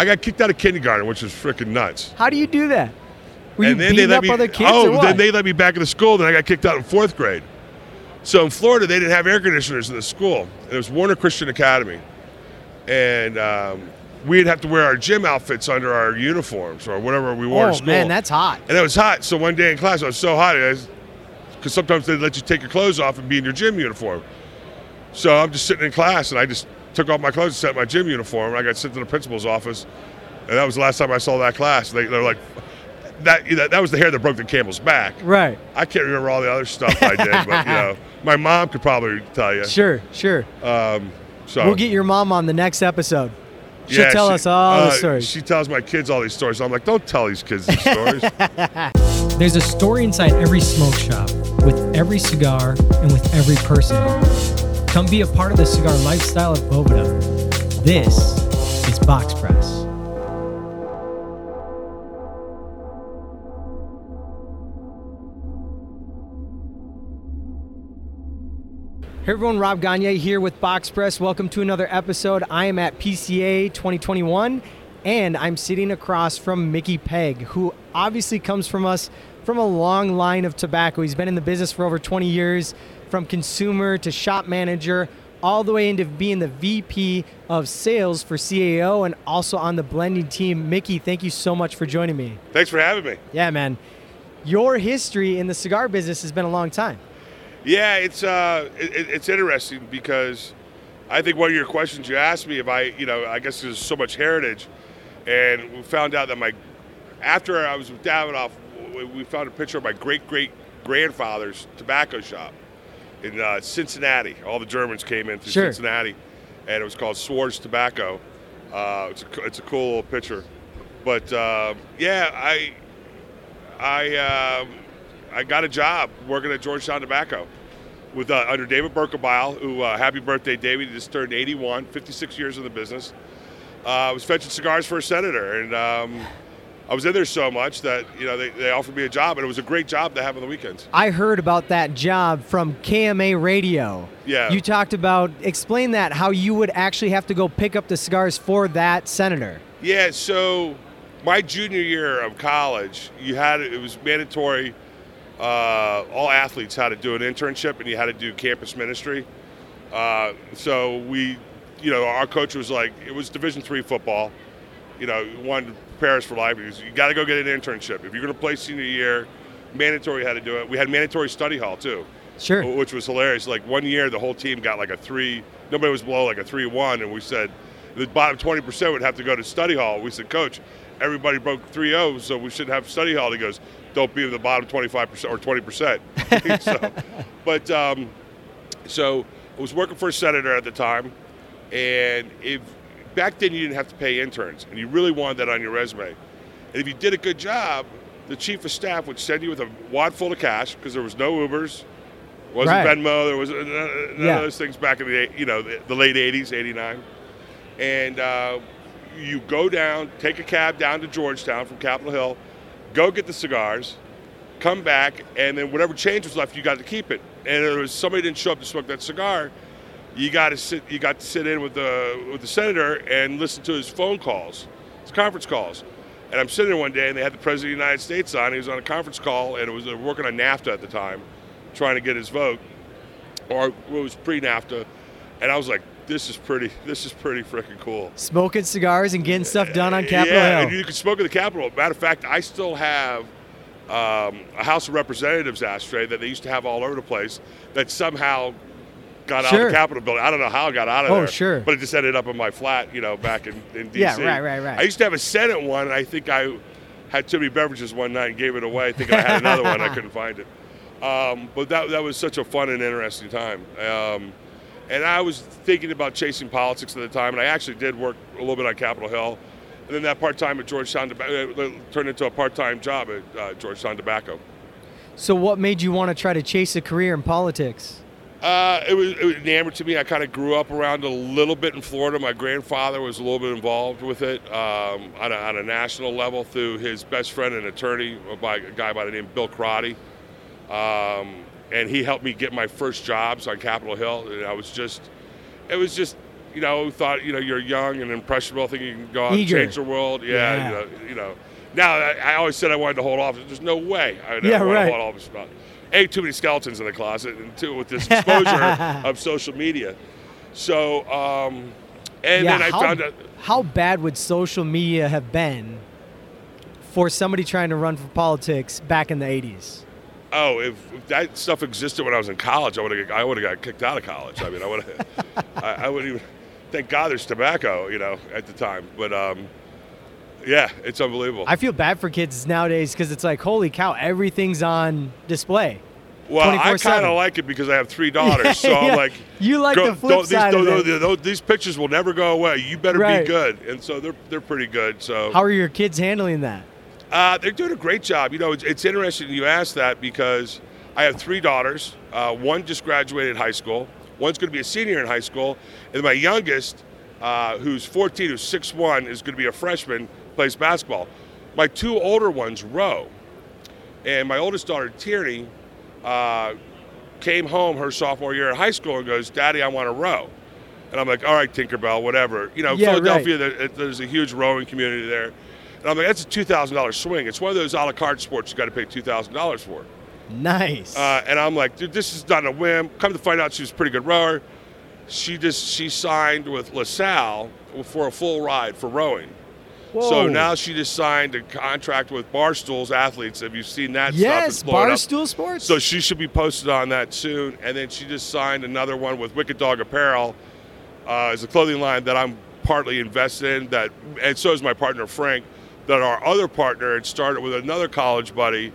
I got kicked out of kindergarten, which was freaking nuts. How do you do that? Were you and then beating they let up me. other kids oh, or what? then they let me back into school. Then I got kicked out in fourth grade. So in Florida, they didn't have air conditioners in the school. It was Warner Christian Academy, and um, we'd have to wear our gym outfits under our uniforms or whatever we wore oh in school. man, that's hot. and it was hot. So one day in class, I was so hot, because sometimes they'd let you take your clothes off and be in your gym uniform. So I'm just sitting in class, and I just took off my clothes and set my gym uniform. I got sent to the principal's office, and that was the last time I saw that class. They, they're like, that, that that was the hair that broke the camel's back. Right. I can't remember all the other stuff I did, but you know, my mom could probably tell you. Sure, sure. Um, so We'll get your mom on the next episode. She'll yeah, tell she- us all uh, the stories. She tells my kids all these stories. I'm like, don't tell these kids these stories. There's a story inside every smoke shop, with every cigar, and with every person. Come be a part of the cigar lifestyle at Boveda. This is Box Press. Hey everyone, Rob Gagner here with Box Press. Welcome to another episode. I am at PCA 2021 and I'm sitting across from Mickey Pegg, who obviously comes from us from a long line of tobacco. He's been in the business for over 20 years, from consumer to shop manager, all the way into being the VP of sales for CAO and also on the blending team. Mickey, thank you so much for joining me. Thanks for having me. Yeah, man. Your history in the cigar business has been a long time. Yeah, it's uh, it, it- it's interesting because I think one of your questions you asked me if I, you know, I guess there's so much heritage, and we found out that my, after I was with Davidoff, we- we found a picture of my great great grandfather's tobacco shop in uh, Cincinnati. All the Germans came in through Sure. Cincinnati, and it was called Swords Tobacco. Uh, it's a, it's a cool little picture, but um, yeah, I I um, I got a job working at Georgetown Tobacco with uh, under David Berkebile, who uh, happy birthday, David! He just turned 81, 56 years in the business. Uh, I was fetching cigars for a senator, and um, I was in there so much that you know they, they offered me a job, and it was a great job to have on the weekends. I heard about that job from KMA Radio. Yeah. You talked about explain that how you would actually have to go pick up the cigars for that senator. Yeah, so my junior year of college, you had it was mandatory. Uh, all athletes had to do an internship, and you had to do campus ministry. Uh, so we, you know, our coach was like, it was Division three football. You know, wanted us for life. Was, you got to go get an internship if you're going to play senior year. Mandatory had to do it. We had mandatory study hall too Sure. which was hilarious. Like one year, the whole team got like a three. Nobody was below like a three-one, and we said the bottom twenty percent would have to go to study hall. We said, Coach, everybody broke 3-0, so we should have study hall. He goes, Don't be in the bottom twenty-five percent or twenty percent. so, but um, so I was working for a senator at the time, and if back then you didn't have to pay interns, and you really wanted that on your resume. And if you did a good job, the chief of staff would send you with a wad full of cash because there was no Ubers, wasn't Right. Venmo, there was uh, none Yeah. of those things back in the you know the, the late '80s, '89, and uh, you go down, take a cab down to Georgetown from Capitol Hill, go get the cigars, come back, and then whatever change was left, you got to keep it. And if somebody didn't show up to smoke that cigar, you got to sit. You got to sit in with the with the senator and listen to his phone calls, his conference calls. And I'm sitting there one day, and they had the president of the United States on. He was on a conference call, and it was working on NAFTA at the time, trying to get his vote, or it was pre-NAFTA. And I was like, "This is pretty. This is pretty freaking cool." Smoking cigars and getting stuff done on Capitol yeah, Hill. you can smoke at the Capitol. Matter of fact, I still have um, a House of Representatives ashtray that they used to have all over the place that somehow got out of the Capitol building. I don't know how I got out of Oh, there. sure. But it just ended up in my flat, you know, back in, in D.C. Yeah, right, right, right. I used to have a Senate one, and I think I had too many beverages one night and gave it away, thinking I had another one. I couldn't find it. Um, but that, that was such a fun and interesting time. Um, and I was thinking about chasing politics at the time, and I actually did work a little bit on Capitol Hill. And then that part time at Georgetown uh, turned into a part time job at uh, Georgetown Tobacco. so what made you want to try to chase a career in politics? Uh, it, was, it was enamored to me. I kind of grew up around a little bit in Florida. My grandfather was a little bit involved with it um, on, a, on a national level through his best friend and attorney, a, by, a guy by the name of Bill Crotty. Um, and he helped me get my first jobs on Capitol Hill. And I was just, it was just you know, thought you know you're young and impressionable, think you can go out Eager. and change the world. Yeah, Yeah. You, know, you know. Now I, I always said I wanted to hold office. There's no way I would Yeah, ever want right. to hold office. A too many skeletons in the closet, and two with this exposure of social media. So, um, and yeah, then I how, found out. how bad would social media have been for somebody trying to run for politics back in the 80s? Oh, if, if that stuff existed when I was in college, I would have I would have got kicked out of college. I mean, I would have I, I wouldn't even. Thank God there's tobacco, you know, at the time. But um, yeah, it's unbelievable. I feel bad for kids nowadays because it's like, holy cow, everything's on display. well, I kind of like it because I have three daughters, so Yeah, I'm like, you like the flip don't- these, side of don't- it. don't- these pictures will never go away. You better Right. be good, and so they're they're pretty good. So How are your kids handling that? Uh, they're doing a great job. You know, it's, it's interesting you ask that because I have three daughters. Uh, one just graduated high school. One's going to be a senior in high school, and my youngest, uh, who's 14, who's 6'1", is going to be a freshman, plays basketball. My two older ones row, and my oldest daughter Tierney uh, came home her sophomore year in high school and goes, "Daddy, I want to row." And I'm like, "All right, Tinkerbell, whatever." You know, Yeah, Philadelphia, there, there's a huge rowing community there. And I'm like, that's a two thousand dollars swing. It's one of those a la carte sports you got to pay two thousand dollars for. Nice. Uh, and I'm like, dude, this is not a whim. Come to find out, she was a pretty good rower. She just she signed with LaSalle for a full ride for rowing. So now she just signed a contract with Barstool's athletes. Have you seen that yes, stuff? Barstool Sports. So she should be posted on that soon. And then she just signed another one with Wicked Dog Apparel uh, as a clothing line that I'm partly invested in. That and so is my partner Frank. That our other partner had started with another college buddy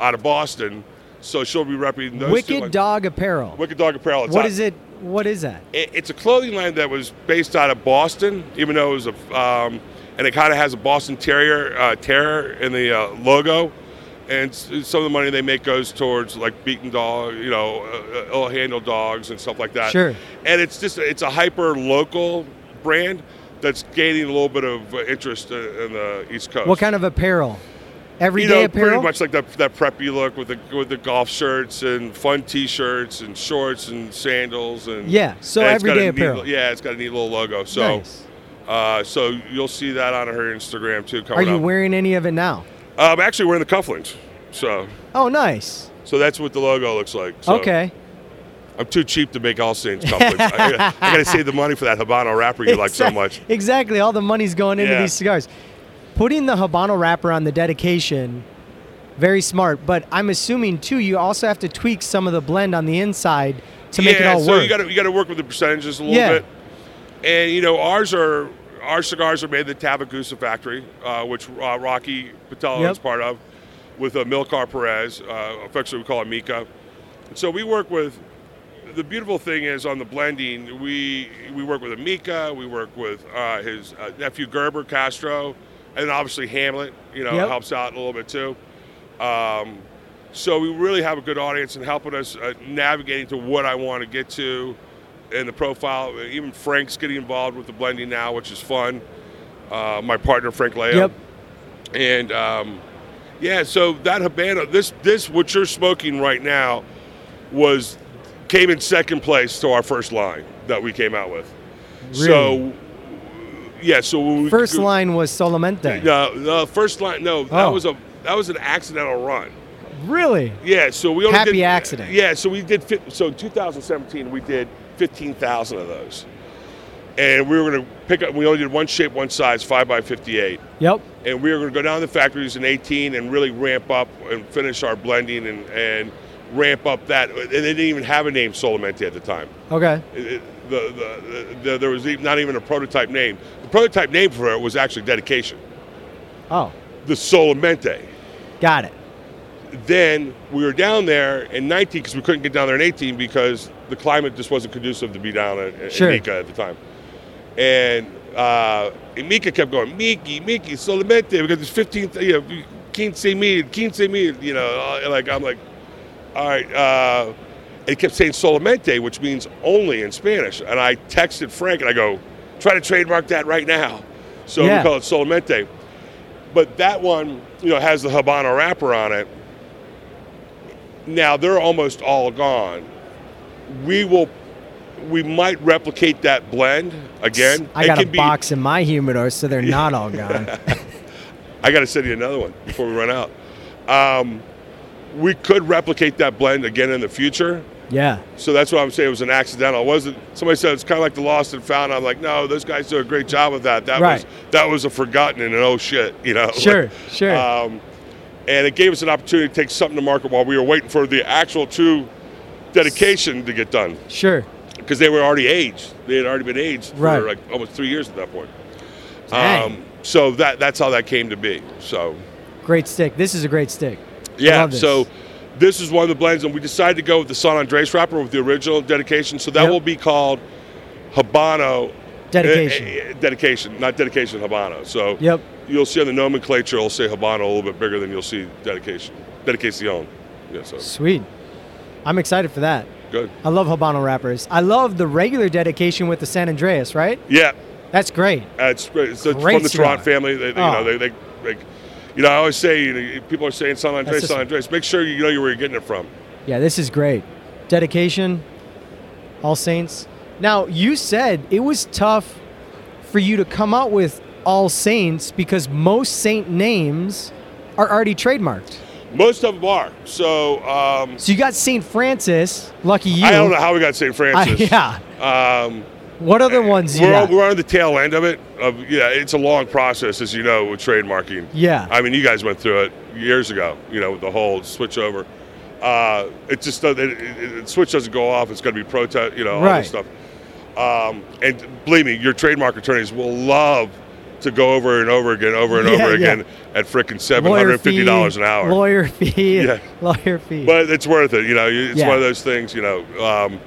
out of Boston. So she'll be representing those two Wicked lines. Dog Apparel. Wicked Dog Apparel. It's What is it? What is that? it- it's a clothing line that was based out of Boston, even though it was a, um, and it kind of has a Boston Terrier uh, terror in the uh, logo, and some of the money they make goes towards like beaten dog, you know, uh, ill-handled dogs and stuff like that. Sure. And it's just it's a hyper local brand that's gaining a little bit of uh, interest uh, in the East Coast. What kind of apparel? you Everyday know, apparel. pretty much like that, that preppy look with the with the golf shirts and fun T-shirts and shorts and sandals and Yeah, so and everyday a neat apparel. yeah, it's got a neat little logo. So, nice. Uh, so you'll see that on her Instagram too. Are you up. wearing any of it now? Uh, I'm actually wearing the cufflinks. So, Oh, nice. so that's what the logo looks like. So okay. I'm too cheap to make all Saints cufflinks. I, I got to save the money for that Habano wrapper you like so much. Exactly. All the money's going into Yeah. these cigars. Putting the Habano wrapper on the dedication, very smart. But I'm assuming too, you also have to tweak some of the blend on the inside to make it all so work. you got to you got to work with the percentages a little Yeah. bit. And you know, ours are our cigars are made at the Tavicusa factory, uh, which uh, Rocky Patel Yep. is part of, with uh, Amilcar Perez. Uh, affectionately, we call him Mika. So we work with. The beautiful thing is on the blending, we we work with Amika, we work with uh, his uh, nephew Gerber Castro, and obviously Hamlet. You know, Yep. helps out a little bit too. Um, so we really have a good audience and helping us uh, navigating to what I want to get to in the profile. Even Frank's getting involved with the blending now, which is fun. Uh, my partner Frank Leo. Yep. And um, yeah, so that Habano, this this what you're smoking right now, was came in second place to our first line that we came out with. Really? So yeah, so when we, First line was Solamente. No, no, first line. No, that Oh. was a that was an accidental run. Really? Yeah, so we only Happy did, accident. Yeah, so we did. So in 2017, we did 15,000 of those, and we were going to pick up. We only did one shape, one size, five by 58, Yep. and we were going to go down to the factories in 18 and really ramp up and finish our blending and and ramp up that. And they didn't even have a name Solamente at the time. Okay. It- it- the, the, the, there was not even a prototype name. The prototype name for it was actually dedication, Oh, the Solamente. got it. then we were down there in 19 because we couldn't get down there in 18 because the climate just wasn't conducive to be down in, in Sure. Mika at the time. And, uh, and Mika kept going, Miki, Miki, solamente, because it's 15, you know, 15 mil, 15 mil, you know, uh, like, I'm like, all right, uh, he kept saying solamente, which means only in Spanish. And I texted Frank and I go, try to trademark that right now. So Yeah. we call it solamente. But that one, you know, has the Habano wrapper on it. Now they're almost all gone. We will we might replicate that blend again. I got a be- box in my humidor, so they're not all gone. I got to send you another one before we run out. Um, we could replicate that blend again in the future. yeah. So that's what I'm saying. It was an accidental. It wasn't. Somebody said it's kind of like the lost and found. I'm like, no, those guys do a great job with that. That Right. was that was a forgotten and an oh shit, you know. Sure, sure. Um, and it gave us an opportunity to take something to market while we were waiting for the actual true dedication to get done Sure. because they were already aged. They had already been aged Right. for like almost three years at that point. Um, so that that's how that came to be. So Great stick. This is a great stick. Yeah, this. so this is one of the blends, and we decided to go with the San Andres wrapper with the original dedication. So that Yep. will be called Habano Dedication. eh, eh, dedication, not dedication Habano. So Yep. you'll see on the nomenclature, it'll say Habano a little bit bigger than you'll see dedication. Dedicacion. Yeah, so Sweet. I'm excited for that. good. I love Habano wrappers. I love the regular dedication with the San Andres, right? Yeah, That's great. it's, great. it's Great from the. Toraño family. They, they, Oh. You know, oh. they, they, they, you know, I always say, you know, people are saying San Andres, just- San Andres. Make sure you know where you're getting it from. Yeah, this is great. Dedication, All Saints. Now, you said it was tough for you to come out with All Saints because most saint names are already trademarked. Most of them are. So um, So you got Saint Francis, lucky you. I don't know how we got St. I- Francis. yeah. Um, What other ones we're, got? we're on the tail end of it. Of, yeah, it's a long process, as you know, with trademarking. Yeah. I mean, you guys went through it years ago. You know, with the whole switch over. Uh, it just it, it, it, switch doesn't go off. It's going to be protest. You know, all Right. this stuff. Um, and believe me, your trademark attorneys will love to go over and over again, over and Yeah, over yeah. again at frickin' seven hundred and fifty dollars an hour. Lawyer fee. Yeah. Lawyer fee. but it's worth it. You know, it's Yeah. one of those things. You know, um,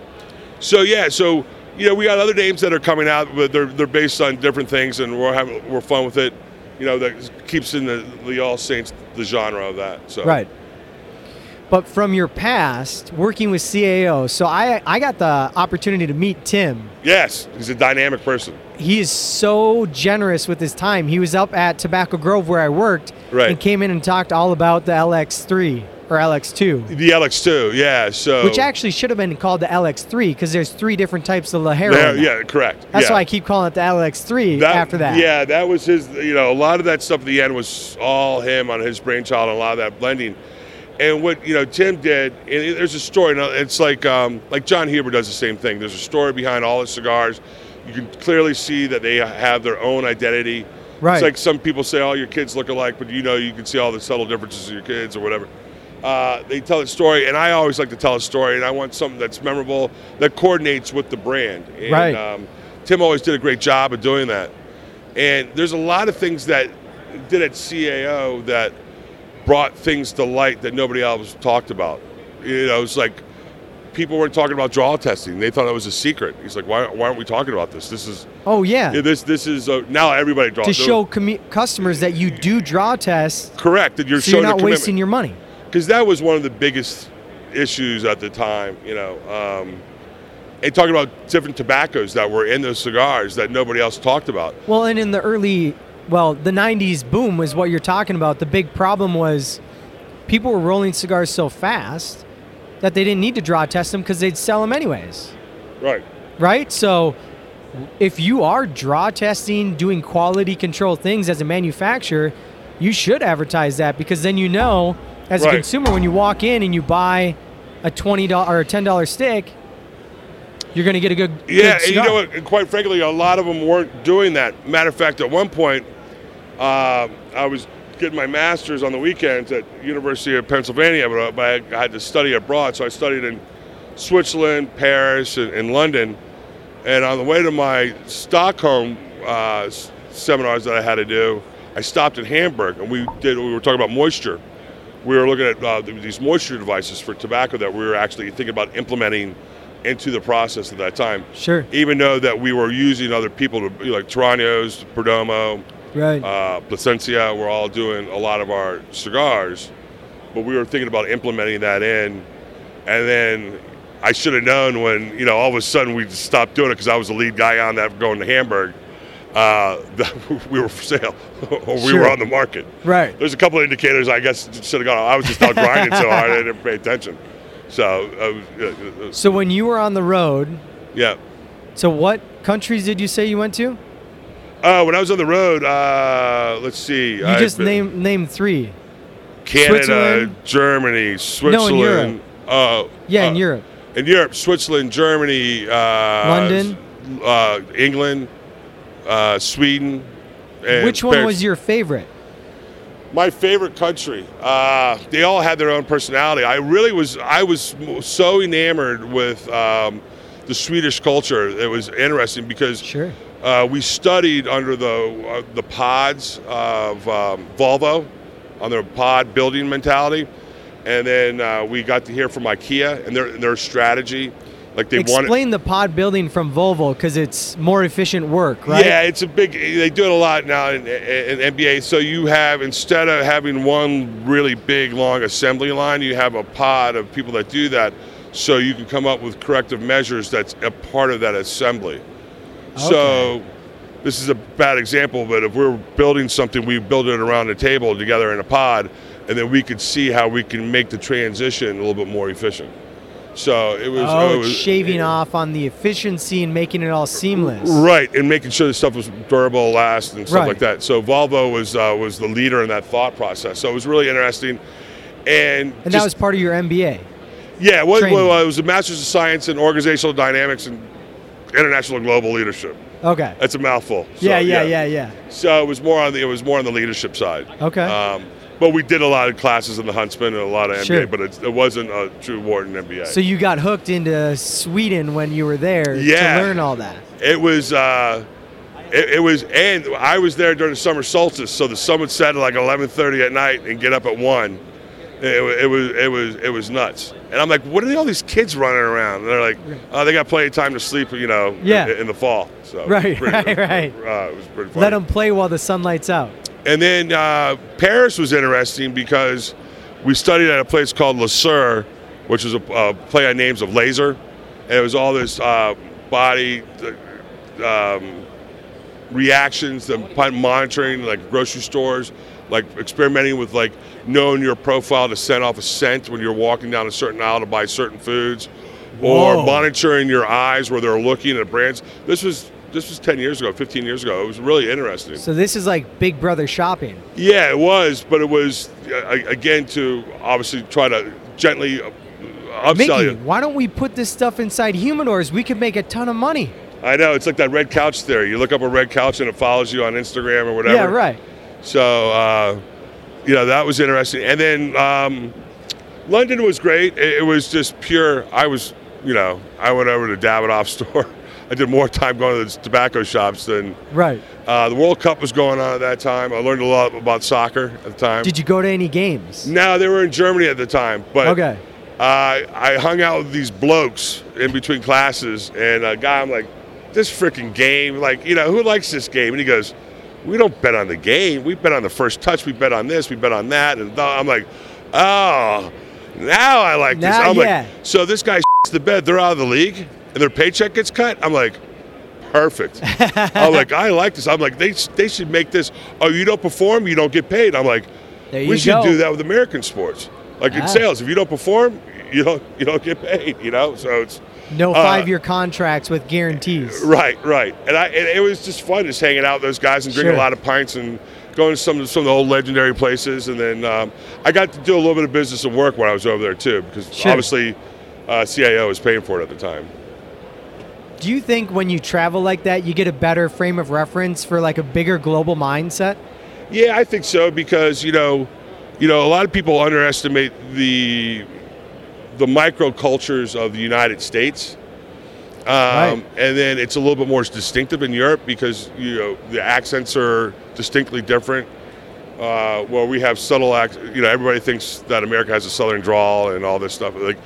so yeah, so you know, we got other names that are coming out, but they're they're based on different things, and we're having we're fun with it. You know, that keeps in the the All Saints the genre of that. So Right. But from your past, working with CAO, so I I got the opportunity to meet Tim. Yes, he's a dynamic person. He is so generous with his time. He was up at Tobacco Grove where I worked Right. and came in and talked all about the LX3 or LX2, The LX2, yeah. So which actually should have been called the LX3 because there's three different types of ligero. yeah, yeah, correct. That's yeah. why I keep calling it the LX3 after that. Yeah, that was his. You know, a lot of that stuff at the end was all him on his brainchild, and a lot of that blending. And what you know, Tim did. And it- there's a story. It's like um, like John Huber does the same thing. There's a story behind all his cigars. You can clearly see that they have their own identity. Right. It's like some people say all your kids look alike, but you know you can see all the subtle differences in your kids or whatever. Uh, they tell a story, and I always like to tell a story, and I want something that's memorable that coordinates with the brand. And, Right. Um, Tim always did a great job of doing that. And there's a lot of things that did at CAO that brought things to light that nobody else talked about. You know, it's like people weren't talking about draw testing. They thought it was a secret. He's like, why, why aren't we talking about this? This is Oh yeah. yeah, this this is now everybody draws to show commu- customers that you do draw tests, correct that you're so you're not wasting your money. because that was one of the biggest issues at the time. You know, um, and talking about different tobaccos that were in those cigars that nobody else talked about. Well, and in the early, well, the 90s boom was what you're talking about. The big problem was people were rolling cigars so fast that they didn't need to draw test them because they'd sell them anyways. Right. Right? So if you are draw testing, doing quality control things as a manufacturer, you should advertise that because then you know, as a consumer, when you walk in and you buy a $20 or a $10 stick, you're going to get a good, good Yeah, and you know what? Quite frankly, a lot of them weren't doing that. Matter of fact, at one point, uh, I was getting my master's on the weekends at University of Pennsylvania, but, uh, but I had to study abroad, so I studied in Switzerland, Paris, and, and London. And on the way to my Stockholm uh, seminars that I had to do, I stopped in Hamburg, and we did. We were talking about moisture. We were looking at uh, these moisture devices for tobacco that we were actually thinking about implementing into the process at that time Sure. even though that we were using other people to like Toraños, Perdomo, Right. uh, Placencia, we're all doing a lot of our cigars, but we were thinking about implementing that in, and then I should have known when you know all of a sudden we stopped doing it because I was the lead guy on that going to Hamburg. Uh, that we were for sale or we Sure. were on the market. right. There's a couple of indicators I guess should have gone. I was just out grinding so hard I didn't pay attention. So uh, uh, uh, So when you were on the road, Yeah. So, what countries did you say you went to? Uh, when I was on the road, uh, let's see. You I've just been- name name three. Canada, Switzerland? Germany, Switzerland. Europe. Uh, Yeah, in uh, Europe. In Europe, Switzerland, Germany, uh, London? uh, England, uh, Sweden. And Which one Paris. was your favorite? my favorite country? Uh, they all had their own personality. I really was. I was so enamored with um, the Swedish culture. It was interesting because Sure. Uh, we studied under the uh, the pods of um, Volvo on their pod building mentality, and then uh, we got to hear from IKEA and their their strategy. Like they wanted. Explain the pod building from Volvo because it's more efficient work, right? Yeah, it's a big. They do it a lot now in, in NBA. So you have instead of having one really big long assembly line, you have a pod of people that do that. So you can come up with corrective measures that's a part of that assembly. So this is a bad example, but if we're building something, we build it around a table together in a pod, and then we could see how we can make the transition a little bit more efficient. So it was. Oh, it was- shaving off on the efficiency and making it all seamless. Right, and making sure the stuff was durable, last, and stuff Right. like that. So Volvo was uh, was the leader in that thought process. So it was really interesting, and, And that was part of your MBA. yeah, it was, well, it was a master's of science in organizational dynamics and international global leadership. Okay. That's a mouthful. So, yeah, yeah, yeah, yeah. So it was more on the it was more on the leadership side. Okay. Um, but we did a lot of classes in the Huntsman and a lot of MBA, Sure. but it, it wasn't a true Wharton MBA. So you got hooked into Sweden when you were there Yeah. to learn all that. It was, uh, it, it was, and I was there during the summer solstice, so the sun would set at like 11:30 at night and get up at one. It, it was, it was, it was nuts. And I'm like, what are all these kids running around? And they're like, oh, they got plenty of time to sleep, you know, Yeah. in, in the fall. So Right, pretty- right, right. Uh, it was pretty funny. Let them play while the sun lights out. And then uh, Paris was interesting because we studied at a place called Le Sur, which was a uh, play on names of laser, and it was all this uh, body uh, um, reactions, the monitoring, like grocery stores, like experimenting with like knowing your profile to send off a scent when you're walking down a certain aisle to buy certain foods, or Whoa. monitoring your eyes where they're looking at brands. This was this was 10 years ago, 15 years ago. It was really interesting. So this is like Big Brother shopping. Yeah, it was, but it was uh, again to obviously try to gently uh, upsell Mickey, you. why don't we put this stuff inside humidors? We could make a ton of money. I know it's like that red couch theory. You look up a red couch and it follows you on Instagram or whatever. Yeah, right. So, uh, you know, that was interesting. And then um, London was great. It, it was just pure. I was, you know, I went over to Davidoff store. I did more time going to the tobacco shops than Right. uh, the World Cup was going on at that time. I learned a lot about soccer at the time. Did you go to any games? No, they were in Germany at the time, but Okay. uh, I hung out with these blokes in between classes, and a guy, I'm like, this freaking game, like, you know, who likes this game? And he goes, we don't bet on the game. We bet on the first touch. We bet on this. We bet on that. And I'm like, oh, now I like this. Now, I'm yeah. like, so this guy the bed. They're out of the league, and their paycheck gets cut. I'm like, perfect. I'm like, I like this. I'm like, they they should make this. Oh, you don't perform, you don't get paid. I'm like, we should go. do that with American sports. Like Ah. in sales, if you don't perform, you don't you don't get paid. You know, so it's No Uh, five-year contracts with guarantees. right, right. And I and it was just fun just hanging out with those guys and drinking Sure. a lot of pints and going to some of some of the old legendary places. And then um, I got to do a little bit of business and work when I was over there too, because Sure. obviously uh, CAO was paying for it at the time. Do you think when you travel like that, you get a better frame of reference for like a bigger global mindset? Yeah, I think so because you know, you know, a lot of people underestimate the the microcultures of the United States, um, Right. and then it's a little bit more distinctive in Europe because you know the accents are distinctly different. Uh, well, we have subtle accents. You know, everybody thinks that America has a southern drawl and all this stuff. Like,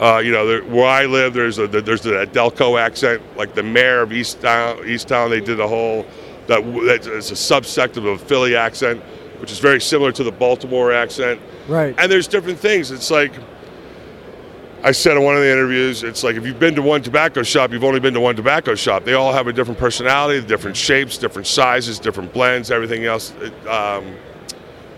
uh, you know, there, where I live, there's a there's the Delco accent. Like the mayor of East Town, East Town, they did a whole that is a subsect of a Philly accent, which is very similar to the Baltimore accent. Right. And there's different things. It's like I said in one of the interviews, it's like if you've been to one tobacco shop, you've only been to one tobacco shop. They all have a different personality, different shapes, different sizes, different blends, everything else. It, um,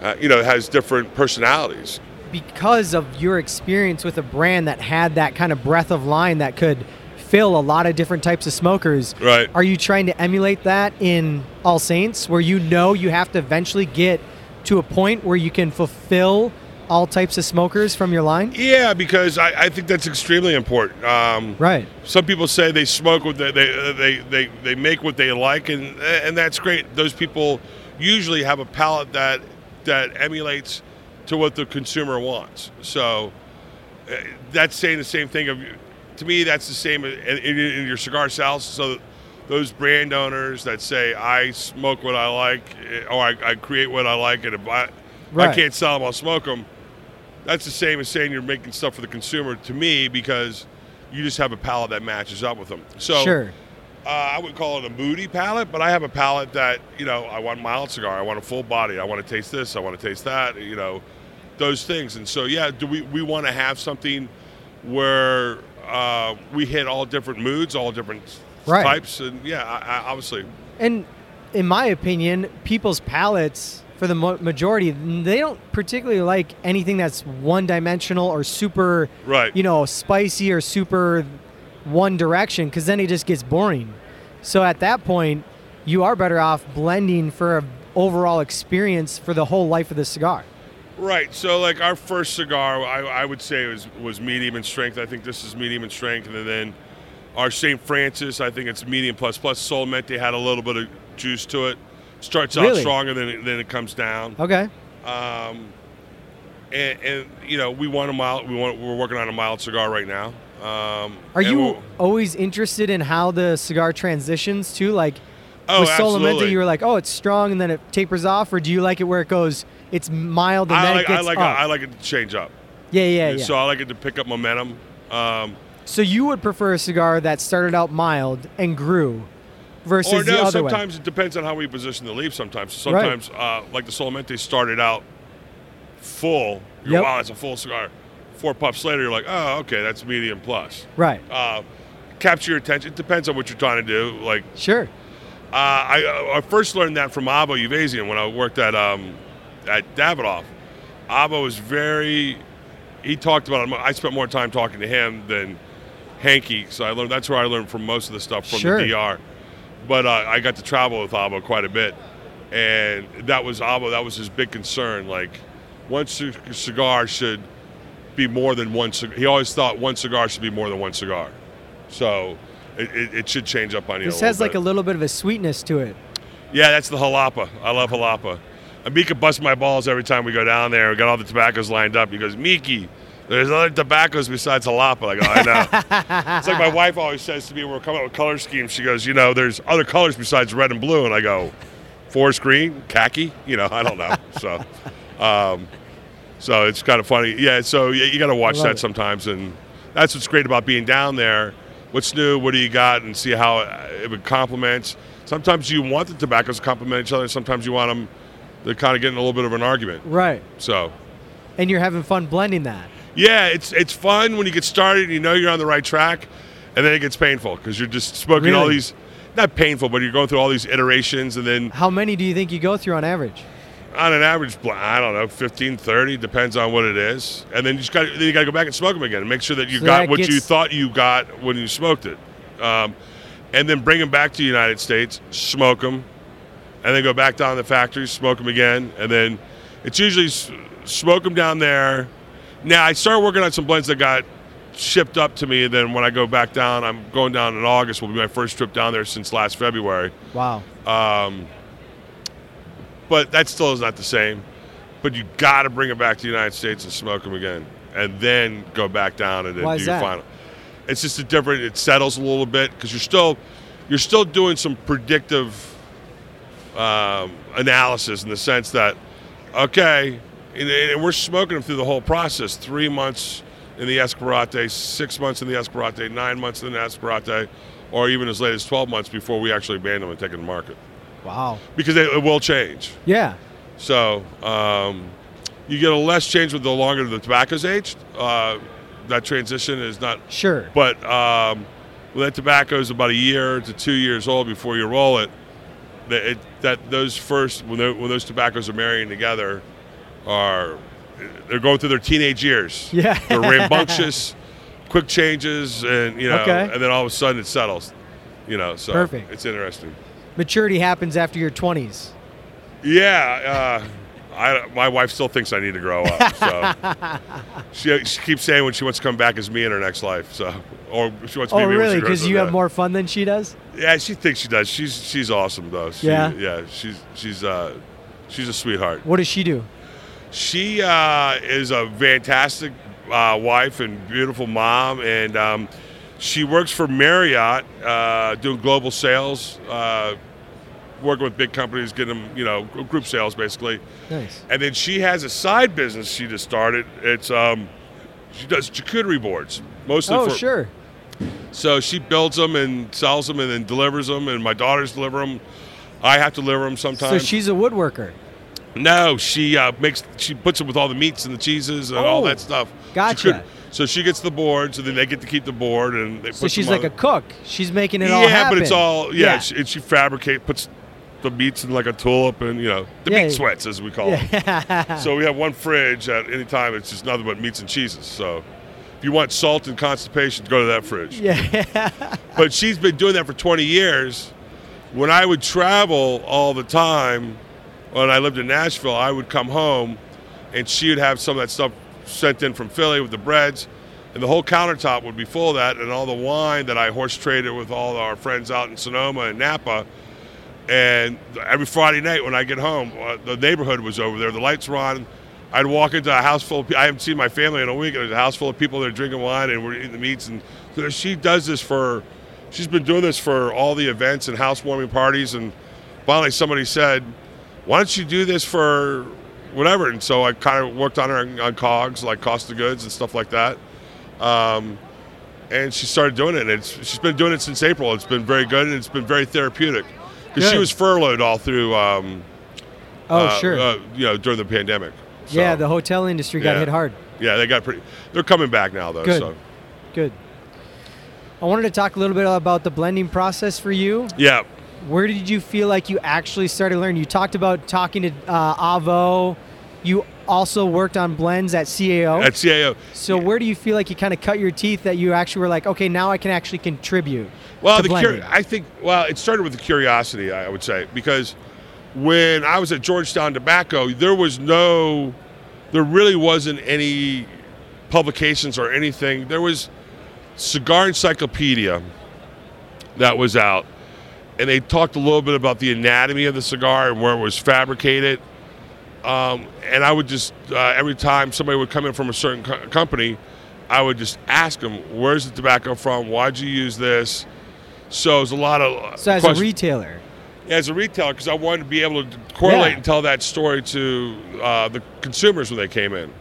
uh, you know, has different personalities. because of your experience with a brand that had that kind of breadth of line that could fill a lot of different types of smokers. Right. Are you trying to emulate that in All Saints, where you know you have to eventually get to a point where you can fulfill all types of smokers from your line? Yeah, because I, I think that's extremely important. Um, Right. Some people say they smoke what they they, they they they make what they like, and and that's great. Those people usually have a palate that that emulates to what the consumer wants. So uh, that's saying the same thing of to me. That's the same in, in, in your cigar sales. So those brand owners that say I smoke what I like, eh, or I, I create what I like, and if I, if I can't sell them, I'll smoke them. That's the same as saying you're making stuff for the consumer to me because you just have a palette that matches up with them. So sure. uh, I would call it a moody palette, but I have a palette that you know I want mild cigar, I want a full body, I want to taste this, I want to taste that, you know, those things. And so yeah, do we we want to have something where uh, we hit all different moods, all different Right. types, and yeah, I, I, obviously, And in my opinion, people's palates, for the mo- majority, they don't particularly like anything that's one dimensional or super, right. you know, spicy or super one direction, because then it just gets boring. So at that point, you are better off blending for a overall experience for the whole life of the cigar. Right. So, like our first cigar, I, I would say was was medium in strength. I think this is medium in strength, and then our St. Francis, I think it's medium plus plus. Solamente had a little bit of juice to it. Starts out Really? stronger than it, then it comes down. Okay. Um, and, and you know, we want a mild. We want. We're working on a mild cigar right now. Um, Are you we'll- always interested in how the cigar transitions too? Like Oh, with Solamente, you were like, oh, it's strong, and then it tapers off, or do you like it where it goes, it's mild and I then like. it I gets like. up? I like it to change up. yeah, yeah, yeah. So I like it to pick up momentum. Um, So you would prefer a cigar that started out mild and grew versus or the no, other way. sometimes it depends on how we position the leaf. Sometimes, sometimes uh, like the Solamente started out full. You're, Yep. Wow, it's a full cigar. Four puffs later, you're like, oh, okay, that's medium plus. Right. Uh, capture your attention. It depends on what you're trying to do. Like Sure. uh, I, I first learned that from Avo Uvezian when I worked at um, at Davidoff. Abo was very. He talked about it. I spent more time talking to him than Henke, so I learned. That's where I learned from most of the stuff from Sure. the DR. But uh, I got to travel with Avo quite a bit, and that was Avo. That was his big concern. Like, one c- cigar should be more than one cigar. He always thought one cigar should be more than one cigar. So it, it, it should change up on you. This has like bit. a little bit of a sweetness to it. Yeah, that's the jalapa. I love jalapa. And Mika busts my balls every time we go down there. We got all the tobaccos lined up. He goes, Miki, there's other tobaccos besides jalapa. I go, I know. it's like my wife always says to me when we're coming up with color schemes. She goes, you know, there's other colors besides red and blue. And I go, forest green, khaki. You know, I don't know. So, um, so it's kind of funny. Yeah. So you, you got to watch that it. sometimes, and that's what's great about being down there. What's new? What do you got? And see how it, it complements. Sometimes you want the tobaccos to complement each other. Sometimes you want them They're kind of getting a little bit of an argument. Right. So, And you're having fun blending that. Yeah, it's it's fun when you get started. and You know you're on the right track, and then it gets painful because you're just smoking all these. Not painful, but you're going through all these iterations, and then How many do you think you go through on average? on an average, I don't know, 15, 30, depends on what it is. And then you just got then you got to go back and smoke them again and make sure that you So got that what you thought you got when you smoked it. Um, and then bring them back to the United States, smoke them, and then go back down to the factory, smoke them again, and then it's usually smoke them down there. Now I started working on some blends that got shipped up to me. And then when I go back down, I'm going down in August. Will be my first trip down there since last February. Wow. Um, but that still is not the same. But you got to bring it back to the United States and smoke them again, and then go back down and then Why do your that? final. It's just a different. It settles a little bit because you're still, you're still doing some predictive um, analysis in the sense that, okay, and, and we're smoking them through the whole process. Three months in the escaparate, six months in the escaparate, nine months in the escaparate, or even as late as 12 months before we actually ban them and take them to market Wow. because it, it will change. Yeah. So um, you get a less change with the longer the tobacco's aged. Uh, that transition is not, Sure. but um, when that tobacco is about a year to two years old before you roll it, that, it, that those first when, when those tobaccos are marrying together, are they're going through their teenage years. Yeah. they're rambunctious. quick changes, and you know, Okay. and then all of a sudden it settles. You know, so Perfect. it's interesting. Maturity happens after your 20s. Yeah, uh, I, my wife still thinks I need to grow up. So she, she keeps saying when she wants to come back as me in her next life. So, or she wants to Oh, be me really? Because you have more fun than she does? Yeah, she thinks she does. She's she's awesome though. She, Yeah? yeah. She's she's uh, she's a sweetheart. What does she do? She uh, is a fantastic uh, wife and beautiful mom, and um, she works for Marriott, uh, doing global sales, uh, working with big companies, getting them, you know, group sales basically. Nice. And then she has a side business she just started. It's um, she does charcuterie boards mostly Oh, for sure. so she builds them and sells them and then delivers them, and my daughters deliver them. I have to deliver them sometimes. So she's a woodworker. No, she uh, makes she puts it with all the meats and the cheeses and all Oh, that stuff. gotcha. She could- so she gets the board, so then they get to keep the board, and they So she's like a cook. She's making it yeah, all happen. Yeah, but it's all yeah. Yeah. She, and she fabricate puts the meats in like a tulip, and you know the Yeah. meat sweats as we call them. So we have one fridge at any time. It's just nothing but meats and cheeses. So if you want salt and constipation, go to that fridge. yeah. But she's been doing that for 20 years. When I would travel all the time, when I lived in Nashville, I would come home and she would have some of that stuff sent in from Philly with the breads. And the whole countertop would be full of that, and all the wine that I horse traded with all our friends out in Sonoma and Napa. And every Friday night when I get home, uh, the neighborhood was over there. The lights were on. I'd walk into a house full of people. I haven't seen my family in a week. There's a house full of people that are drinking wine and we're eating the meats. And so she does this for, she's been doing this for all the events and housewarming parties. And finally, somebody said, "Why don't you do this for whatever?" And so I kind of worked on her on, on COGS, like cost of goods and stuff like that. Um, and she started doing it. And it's, she's been doing it since April. It's been very good and it's been very therapeutic because she was furloughed all through. Um, Oh, uh, sure. uh, you know, during the pandemic. So, yeah, the hotel industry got yeah. hit hard. yeah, they got pretty. They're coming back now though. Good. So Good. I wanted to talk a little bit about the blending process for you. yeah, Where did you feel like you actually started learning? You talked about talking to uh, Avo. You also worked on blends at CAO. at CAO. so where do you feel like you kind of cut your teeth that you actually were like, okay, now I can actually contribute? Well, the cur- I think well, it started with the curiosity. I would say because when I was at Georgetown Tobacco, there was no, there really wasn't any publications or anything. There was Cigar Encyclopedia that was out, and they talked a little bit about the anatomy of the cigar and where it was fabricated. Um, and I would just uh, every time somebody would come in from a certain co- company, I would just ask them, "Where's the tobacco from? Why'd you use this?" So it's a lot of uh, So as a retailer, as a retailer, because I wanted to be able to correlate Yeah. and tell that story to uh, the consumers when they came in.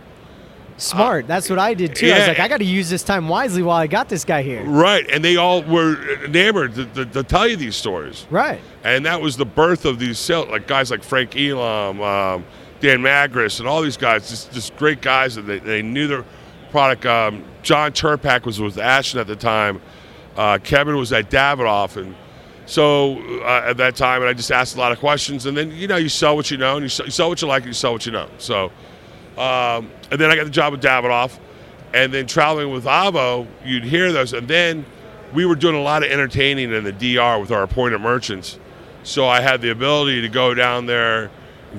Smart. That's what I did too. I was like, I got to use this time wisely while I got this guy here. Right, and they all were enamored to, to, to tell you these stories. Right. and that was the birth of these sales, like guys like Frank Elam, um, Dan Magris, and all these guys, just, just great guys that they, they knew their product. Um, John Turpak was with Ashton at the time. Uh, Kevin was at Davidoff, and so uh, at that time, and I just asked a lot of questions, and then you know you sell what you know, and you sell, you sell what you like, and you sell what you know. So, um, and then I got the job with Davidoff, and then traveling with Avo, you'd hear those, and then we were doing a lot of entertaining in the DR with our appointed merchants. So I had the ability to go down there,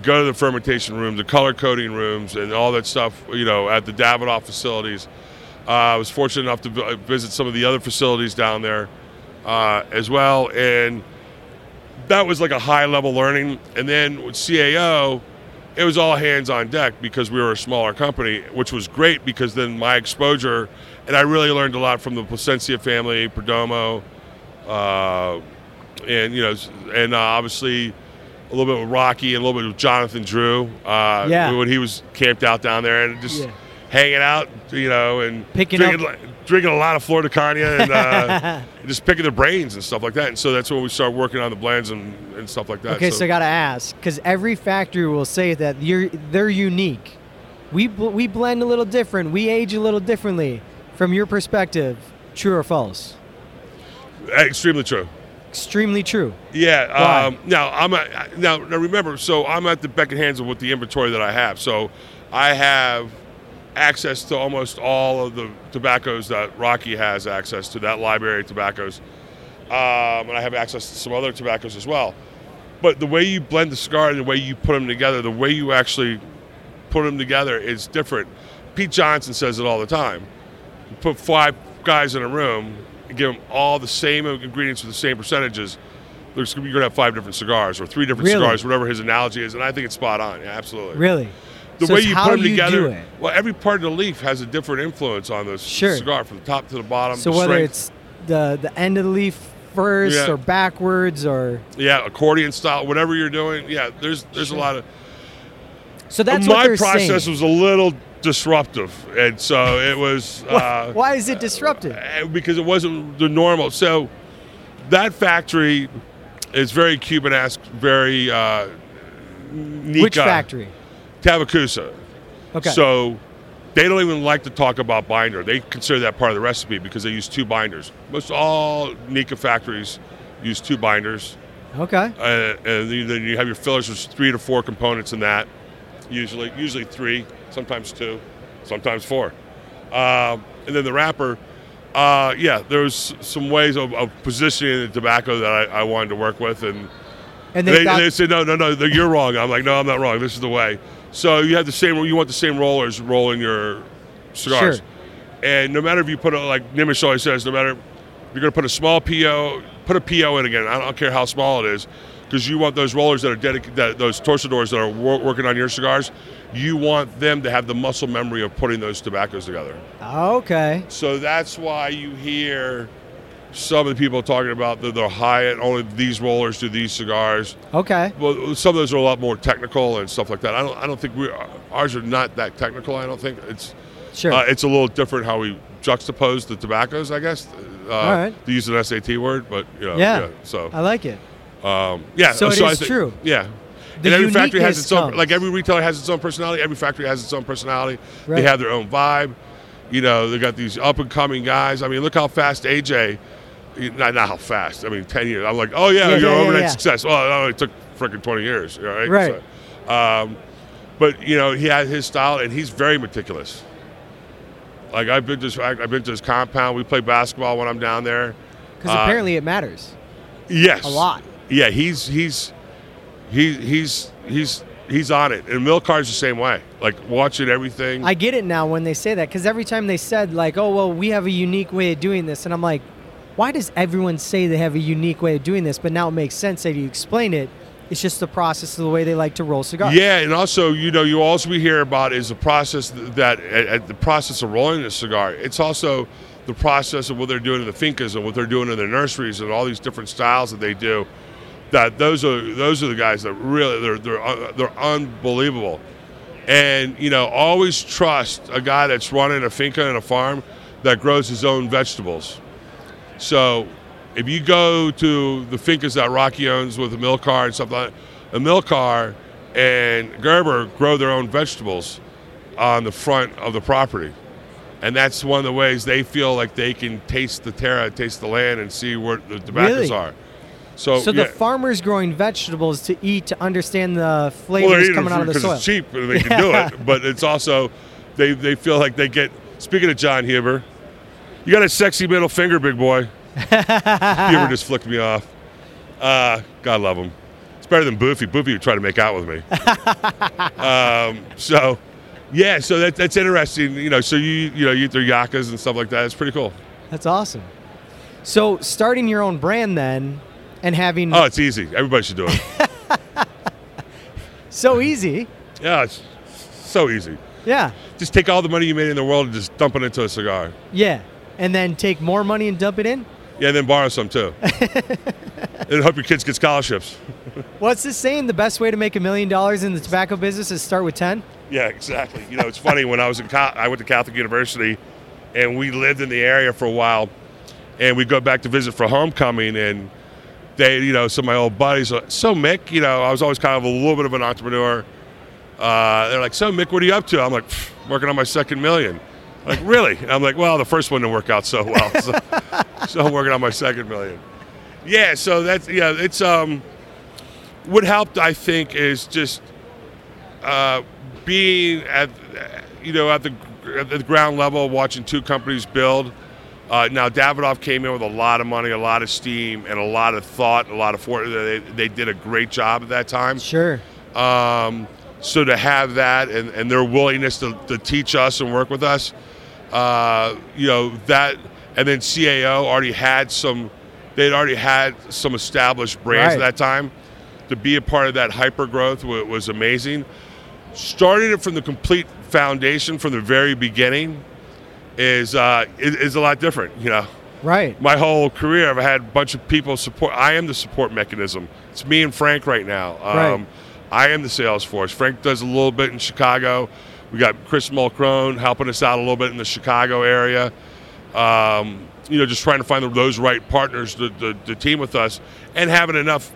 go to the fermentation rooms, the color coding rooms, and all that stuff. You know, at the Davidoff facilities. Uh, I was fortunate enough to visit some of the other facilities down there uh, as well, and that was like a high level learning. And then with CAO, it was all hands on deck because we were a smaller company, which was great because then my exposure, and I really learned a lot from the Placencia family, Perdomo, uh, and you know, and uh, obviously a little bit with Rocky and a little bit with Jonathan Drew. Uh, Yeah. when he was camped out down there and just Yeah. hanging out, you know, and Picking drinking, up- drinking a lot of Florida Cognac and uh, just picking their brains and stuff like that. And so that's when we started working on the blends and, and stuff like that. Okay, so, I got to ask because every factory will say that you're they're unique. We bl- we blend a little different. We age a little differently. From your perspective, true or false? extremely true. Extremely true. Yeah. Why? Um, now I'm at, now now remember. So I'm at the beck and hands of with the inventory that I have. So I have access to almost all of the tobaccos that Rocky has access to, that library of tobaccos. Um, and I have access to some other tobaccos as well. But the way you blend the cigar and the way you put them together, the way you actually put them together is different. Pete Johnson says it all the time. You put five guys in a room and give them all the same ingredients with the same percentages. You're going to have five different cigars or three different Really? cigars, whatever his analogy is. And I think it's spot on. Yeah, absolutely Really? The So way you put them you together. Well, every part of the leaf has a different influence on the Sure. cigar, from the top to the bottom. So the whether strength. it's the the end of the leaf first Yeah. or backwards or yeah, accordion style, whatever you're doing, yeah, there's there's Sure. a lot of. so that's what my process saying. was a little disruptive, and so it was Why- uh, Why is it disruptive? eh, because it wasn't the normal. So that factory is very Cuban-esque, very uh, Nica, Which factory? Tavicusa. Okay. So they don't even like to talk about binder. They consider that part of the recipe because they use two binders. Most all Nica factories use two binders. okay. Uh, and then you have your fillers. There's three to four components in that. Usually, usually three, sometimes two, sometimes four. Um, and then the wrapper. Uh, yeah, there's some ways of, of positioning the tobacco that I, I wanted to work with, and And they, they, they said, no, no, no, you're wrong. I'm like, no, I'm not wrong. This is the way. So you have the same. You want the same rollers rolling your cigars, Sure. and no matter if you put a, like Nimish always says, no matter if you're going to put a small PO, put a PO in again. I don't care how small it is, because you want those rollers that are dedicated, that, those torcedores that are wor- working on your cigars. You want them to have the muscle memory of putting those tobaccos together. okay. So that's why you hear some of the people talking about the, the high only these rollers do these cigars. Okay. Well, some of those are a lot more technical and stuff like that. I don't. I don't think we ours are not that technical. I don't think it's. Sure. Uh, it's a little different how we juxtapose the tobaccos. I guess. Uh, All right. To use an SAT word, but you know, Yeah. so I like it. um, yeah. So it I is think- true. Yeah. The and every factory has its own. comes. Like every retailer has its own personality. Every factory has its own personality. Right. They have their own vibe. You know, they got these up and coming guys. I mean, look how fast AJ. Not, not how fast. I mean, ten years. I'm like, oh yeah, Yeah, you're yeah, overnight yeah. success. Well, it took freaking twenty years. Right. Right. So, um, but you know, he has his style, and he's very meticulous. Like I've been to, his- I've been to his compound. We play basketball when I'm down there. Because Uh, apparently it matters Yes. a lot. Yeah, he's he's he, he's he's he's on it. And Milcar's the same way. Like watching everything. I get it now when they say that because every time they said like, "Oh well, we have a unique way of doing this," and I'm like, why does everyone say they have a unique way of doing this? But now it makes sense that you explain it. It's just the process of the way they like to roll cigars. yeah, and also you know you also we hear about is the process that at, the process of rolling the cigar. It's also the process of what they're doing in the fincas and what they're doing in their nurseries and all these different styles that they do. That those are those are the guys that really they're they're uh, they're unbelievable. And you know, always trust a guy that's running a finca and a farm that grows his own vegetables. So, if you go to the fincas that Rocky owns with the Milcar and stuff like that, Milcar and Gerber grow their own vegetables on the front of the property. And that's one of the ways they feel like they can taste the terra, taste the land, and see where the tobaccos Really? are. So, So yeah. the farmers growing vegetables to eat to understand the well, flavors eating coming out of the soil. it's cheap and they can do it. But it's also they they feel like they get. Speaking of John Huber, you got a sexy middle finger, big boy. Huber just flicked me off. Uh, God love him. It's better than Boofy. Boofy would try to make out with me. um, so, yeah. So that, that's interesting. You know, so you you know you eat their yakas and stuff like that. It's pretty cool. That's awesome. So starting your own brand then, and having Oh, it's easy. Everybody should do it. so easy, yeah, it's so easy. yeah, Just take all the money you made in the world and just dump it into a cigar. yeah, and then take more money and dump it in. Yeah, and then borrow some too. and hope your kids get scholarships. What's this saying? The best way to make a million dollars in the tobacco business is start with ten. Yeah, exactly. You know, it's funny when I was in co- I went to Catholic University, and we lived in the area for a while, and we'd go back to visit for homecoming, and they, you know, some of my old buddies, are, so Mick, you know, I was always kind of a little bit of an entrepreneur. Uh, they're like, so Mick, what are you up to? I'm like, working on my second million. Like, really? And I'm like, well, the first one didn't work out so well, so, so I'm working on my second million. Yeah, so that's yeah, it's um, what helped I think is just uh, being at you know at the at the ground level, watching two companies build. Uh, now Davidoff came in with a lot of money, a lot of steam, and a lot of thought, a lot of for. They, they did a great job at that time. Sure. Um, so to have that and, and their willingness to, to teach us and work with us, uh, you know that, and then CAO already had some, they'd already had some established brands Right. at that time. To be a part of that hyper growth was, was amazing. Starting it from the complete foundation from the very beginning is uh, is, is a lot different. You know, Right. my whole career, I've had a bunch of people support. I am the support mechanism. It's me and Frank right now. Um, Right. I am the sales force. Frank does a little bit in Chicago. We got Chris Mulcrone helping us out a little bit in the Chicago area. Um, you know, just trying to find those right partners to, to, to team with us and having enough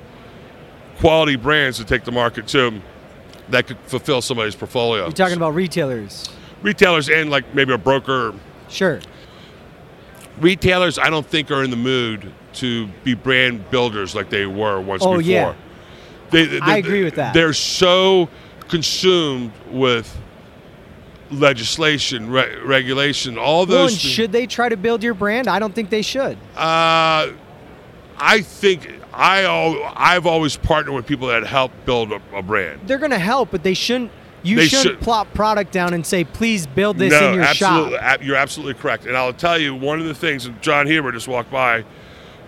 quality brands to take the market to that could fulfill somebody's portfolio. You're talking about retailers. retailers and like maybe a broker Sure. retailers I don't think are in the mood to be brand builders like they were once Oh, before. yeah. They, they- I agree with that. They're so consumed with legislation, re- regulation, all Well, those. and thi- should they try to build your brand? I don't think they should. uh, I think I al- I've always partnered with people that help build a, a brand. They're going to help, but they shouldn't. You They shouldn't should- plop product down and say, "Please build this no, in your absolutely, shop." ab- you're absolutely correct. And I'll tell you one of the things that John Huber just walked by.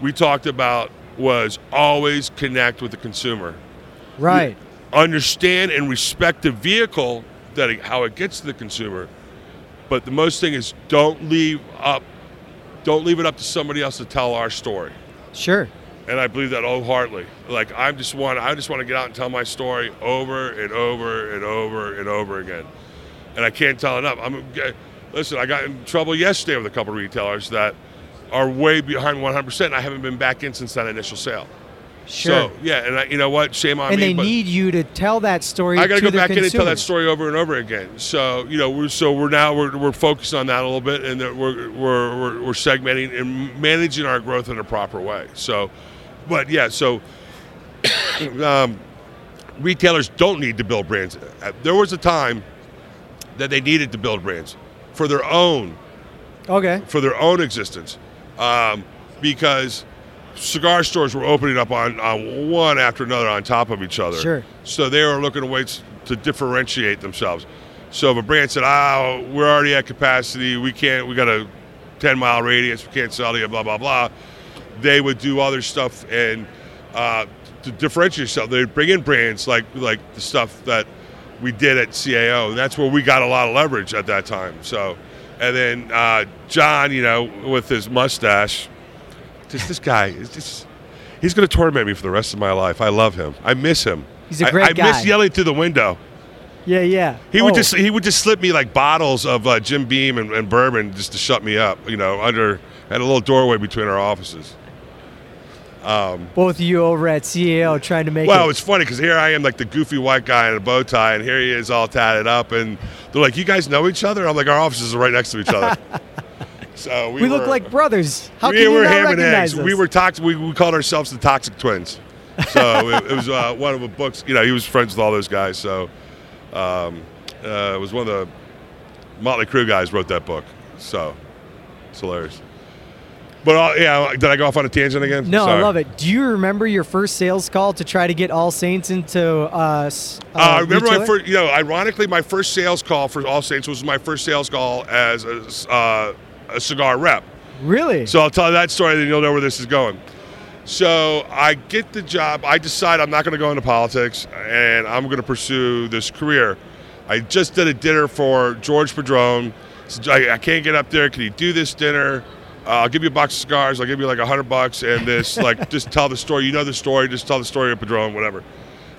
We talked about was always connect with the consumer. Right. understand and respect the vehicle that it, how it gets to the consumer but the most thing is don't leave up don't leave it up to somebody else to tell our story. Sure. and i believe that wholeheartedly. Like i just want i just want to get out and tell my story over and over and over and over again. And i can't tell enough. I'm listen i got in trouble yesterday with a couple of retailers that are way behind 100% and i haven't been back in since that initial sale Sure. so yeah and I, you know what shame on and me And they need you to tell that story. I got to go back in and tell that story over and over again. So you know, we're so we're now we're, we're focused on that a little bit, and that we're, we're we're we're segmenting and managing our growth in a proper way. So, but yeah, so um, retailers don't need to build brands. Uh, There was a time that they needed to build brands for their own Okay. for their own existence, um, because cigar stores were opening up on, on one after another on top of each other. Sure. So they were looking at ways to differentiate themselves. So if a brand said, "Ah, we're already at capacity. We can't. We got a 10 mile radius. We can't sell to you." Blah blah blah. They would do other stuff and uh, to differentiate yourself. They'd bring in brands like like the stuff that we did at CAO. And that's where we got a lot of leverage at that time. So, and then uh, John, you know, with his mustache, just this guy is just. He's going to torment me for the rest of my life. I love him. I miss him. He's a I- great I, guy. I miss yelling through the window. Yeah, yeah. He would Oh, just he would just slip me like bottles of uh, Jim Beam and, and bourbon just to shut me up. You know, under at a little doorway between our offices. both of you over at CAO trying to make Well, it. it's funny because here I am like the goofy white guy in a bow tie, and here he is all tatted up, and they're like, "You guys know each other?" I'm like, "Our offices are right next to each other." so we, we look like brothers. How we can you were not ham and recognize us? We were toxic. We, we called ourselves the Toxic Twins. So it, it was uh, one of the books. You know, he was friends with all those guys. So um, uh, it was one of the Motley Crue guys wrote that book. So it's hilarious. But uh, yeah, did I go off on a tangent again? No, I love it. Do you remember your first sales call to try to get All Saints into uh, uh, Uh, I remember my first, you know, ironically, my first sales call for All Saints was my first sales call as a, uh, a cigar rep. Really? So I'll tell you that story, then you'll know where this is going. So I get the job. I decide I'm not going to go into politics, and I'm going to pursue this career. I just did a dinner for George Padron. I can't get up there. Can you do this dinner? Uh, I'll give you a box of cigars. I'll give you like a hundred bucks, and this like just tell the story. You know the story. Just tell the story of Padron, whatever.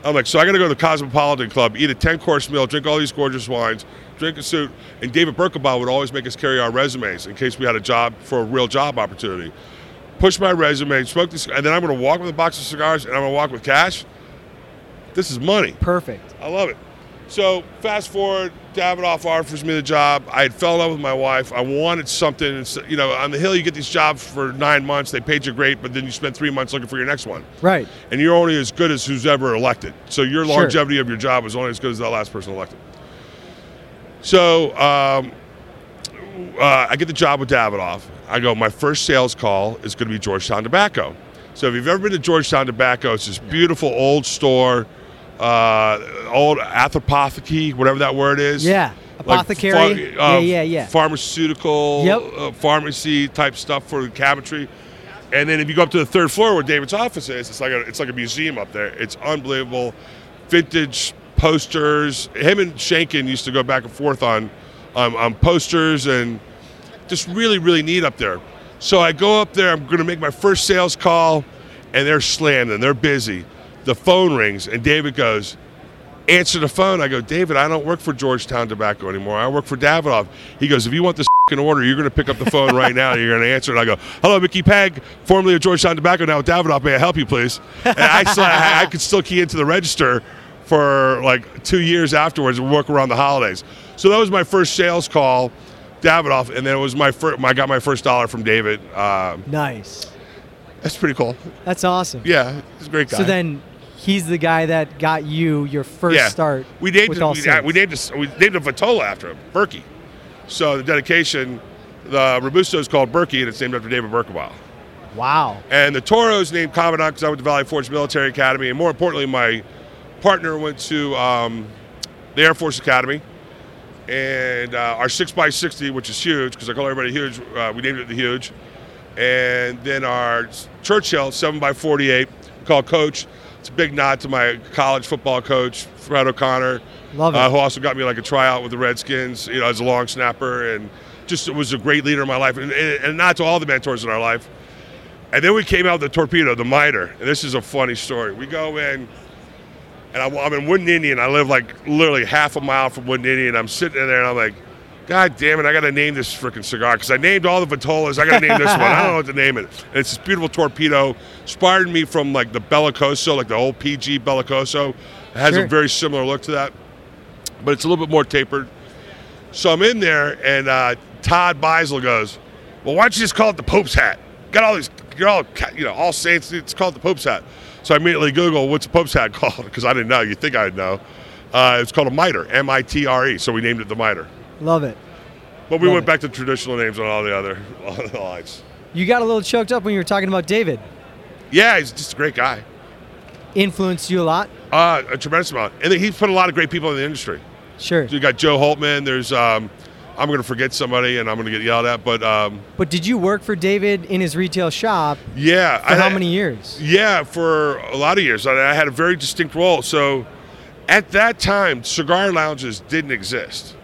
I'm like, so I got to go to the Cosmopolitan Club, eat a 10 course meal, drink all these gorgeous wines, drink a suit. And David Berkebile would always make us carry our resumes in case we had a job for a real job opportunity. Push my resume, smoke this, and then I'm going to walk with a box of cigars and I'm going to walk with cash. This is money. Perfect. I love it. So fast forward, Davidoff offers me the job. I had fell in love with my wife. I wanted something. It's- You know, on the hill, you get these jobs for nine months. They paid you great, but then you spend three months looking for your next one Right. and you're only as good as who's ever elected. So your Sure. longevity of your job is only as good as that last person elected. So um, uh, I get the job with Davidoff. I go, my first sales call is going to be Georgetown Tobacco. So if you've ever been to Georgetown Tobacco, it's this beautiful old store, uh, old apothecary, whatever that word is. Yeah. Like Apothecary. ph- uh, yeah, yeah, yeah. Pharmaceutical, Yep. uh, pharmacy type stuff for the cabinetry. And then if you go up to the third floor where David's office is, it's like a it's like a museum up there. It's unbelievable, vintage posters. Him and Shanken used to go back and forth on on, on posters and just really really neat up there. So I go up there. I'm going to make my first sales call, and they're slammed and they're busy. The phone rings and David goes, answer the phone. I go, David, I don't work for Georgetown Tobacco anymore. I work for Davidoff. He goes, if you want this in order, you're going to pick up the phone right now. and You're going to answer it. I go, hello, Mickey Peg, formerly of Georgetown Tobacco, now with Davidoff. May I help you, please? And I, still, I, I could still key into the register for like two years afterwards and work around the holidays. So that was my first sales call, Davidoff, and then it was my first. I got my first dollar from David. Uh, Nice. that's pretty cool. That's awesome. Yeah, he's a great guy. So then he's the guy that got you your first start. We named with it, all we, we named it, we named a Vitola after him, Berkey. So the dedication, the Robusto is called Berkey, and it's named after David Berkebile. Wow. And the Toro is named Commandant because I went to Valley Forge Military Academy, and more importantly, my partner went to um, the Air Force Academy. And uh, our 6x60, which is huge, because I call everybody huge, uh, we named it the Huge. And then our Churchill 7x48, called Coach. It's a big nod to my college football coach, Fred O'Connor, Love uh, who also got me like a tryout with the Redskins, you know, as a long snapper, and just was a great leader in my life, and, and, not to all the mentors in our life. And then we came out with the torpedo, the miter. And this is a funny story. We go in, and I'm, I'm in Wooden Indian. I live like literally half a mile from Wooden Indian. I'm sitting in there, and I'm like, God damn it, I got to name this freaking cigar because I named all the Vitolas. I got to name this one. I don't know what to name it. And it's this beautiful torpedo. Inspired me from like the Bellicoso, like the old PG Bellicoso. It has Sure. a very similar look to that, but it's a little bit more tapered. So I'm in there, and uh, Todd Beisel goes, "Well, why don't you just call it the Pope's hat? Got all these, got all, you know, all saints. It's called the Pope's hat." So I immediately Google what's the Pope's hat called because I didn't know. You think I'd know? Uh, it's called a mitre, M-I-T-R-E. So we named it the mitre. Love it. But we Love went it. back to traditional names on all the other all the lines. You got a little choked up when you were talking about David. Yeah, he's just a great guy. Influenced you a lot? Uh, a tremendous amount, and he's put a lot of great people in the industry. Sure. So you got Joe Holtman. There's um, I'm going to forget somebody, and I'm going to get yelled at, but um, But did you work for David in his retail shop yeah. for how many years? Yeah, for a lot of years. I, I had a very distinct role. So at that time, cigar lounges didn't exist.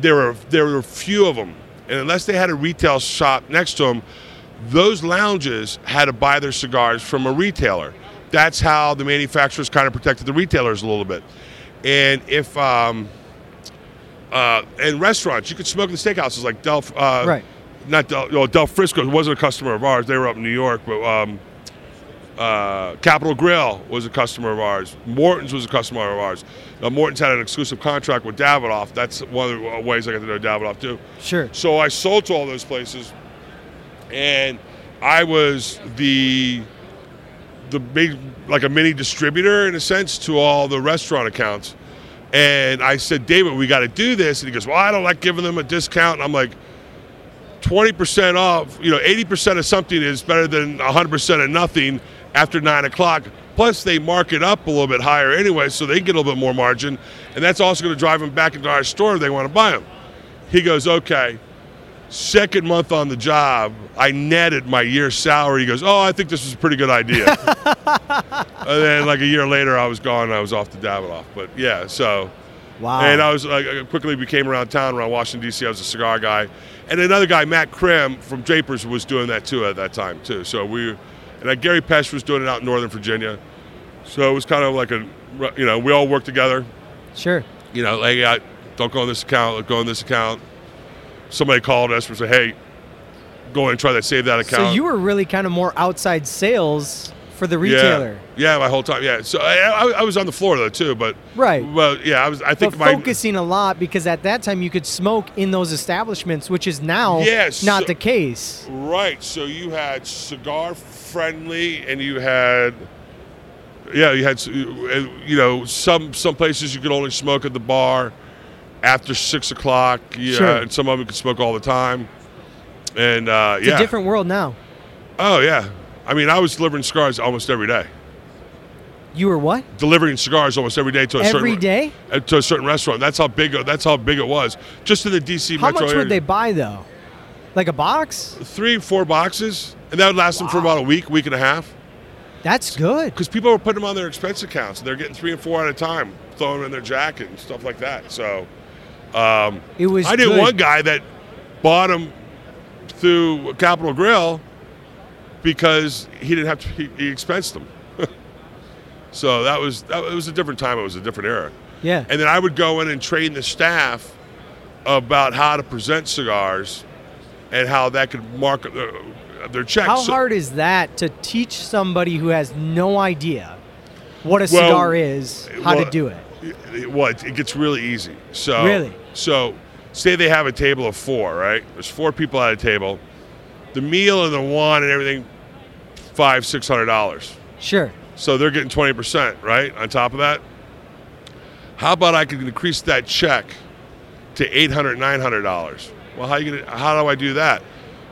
There were there were few of them, and unless they had a retail shop next to them, those lounges had to buy their cigars from a retailer. That's how the manufacturers kind of protected the retailers a little bit. And if um, uh, in restaurants, you could smoke in the steakhouses like Del, uh, Right. Not Del, no, Del Frisco wasn't a customer of ours. They were up in New York, but um, uh, Capital Grille was a customer of ours. Morton's was a customer of ours. Now, Morton's had an exclusive contract with Davidoff. That's one of the ways I got to know Davidoff too. Sure. So I sold to all those places, and I was the the big like a mini distributor in a sense to all the restaurant accounts. And I said, David, we got to do this. And he goes, Well, I don't like giving them a discount. And I'm like, 20% off, you know, 80% of something is better than 100% of nothing after nine o'clock. Plus, they mark it up a little bit higher anyway, so they get a little bit more margin. And that's also going to drive them back into our store if they want to buy them. He goes, Okay. Second month on the job, I netted my year's salary. He goes, Oh, I think this was a pretty good idea. and then, like a year later, I was gone. I was off to Davidoff. But yeah, so. Wow. And I was like, I quickly became around town, around Washington D.C. I was a cigar guy, and another guy, Matt Krim from Drapers, was doing that too at that time too. So we, and uh, Gary Pesh was doing it out in Northern Virginia. So it was kind of like a, you know, we all worked together. sure. You know, like, I, don't go on this account, go on this account. Somebody called us and said, hey, go and try to save that account. So you were really kind of more outside sales for the retailer. Yeah, yeah, my whole time. Yeah, so I, I, I was on the floor though too, but Right. Well, yeah, I was. I think But my focusing a lot because at that time you could smoke in those establishments, which is now not so- the case. Right. So you had cigar friendly, and you had, yeah, you had, you know, some some places you could only smoke at the bar, after six o'clock. Yeah, Sure. and some of them could smoke all the time. And uh, It's yeah, a different world now. oh yeah. I mean, I was delivering cigars almost every day. You were what? Delivering cigars almost every day to a Every certain day? uh, to a certain restaurant. That's how big. That's how big it was. Just in the DC How metro much area. would they buy though? Like a box? Three, four boxes, and that would last them for about a week, week and a half. That's good. Because people were putting them on their expense accounts, and they're getting three and four at a time, throwing them in their jacket and stuff like that. So, um, It was I knew good. one guy that bought them through Capital Grille because he didn't have to. He, he expensed them. so that was that was a different time. It was a different era. Yeah. And then I would go in and train the staff about how to present cigars and how that could market their, uh, their checks. How So- hard is that to teach somebody who has no idea what a Well, cigar is, how well, to do it? it- well, it, it gets really easy. So Really? So say they have a table of four, right? There's four people at a table. The meal and the wine and everything, five, six hundred dollars. Sure. So they're getting twenty percent, right? On top of that. How about I could increase that check to eight hundred, nine hundred dollars? Well, how you gonna? How do I do that?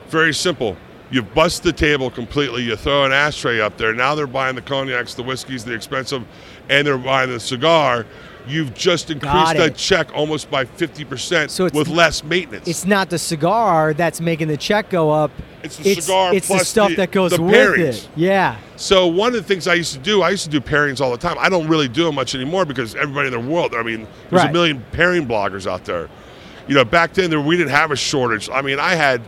Very simple. You bust the table completely. You throw an ashtray up there. Now they're buying the cognacs, the whiskeys, the expensive, and they're buying the cigar. You've just increased that check almost by fifty percent So with less maintenance. It's not the cigar that's making the check go up. It's the cigar It's the stuff the- that goes the with pairings. it. Yeah. So one of the things I used to do, I used to do pairings all the time. I don't really do them much anymore because everybody in the world. I mean, there's Right. a million pairing bloggers out there. You know, back then there, we didn't have a shortage. I mean, I had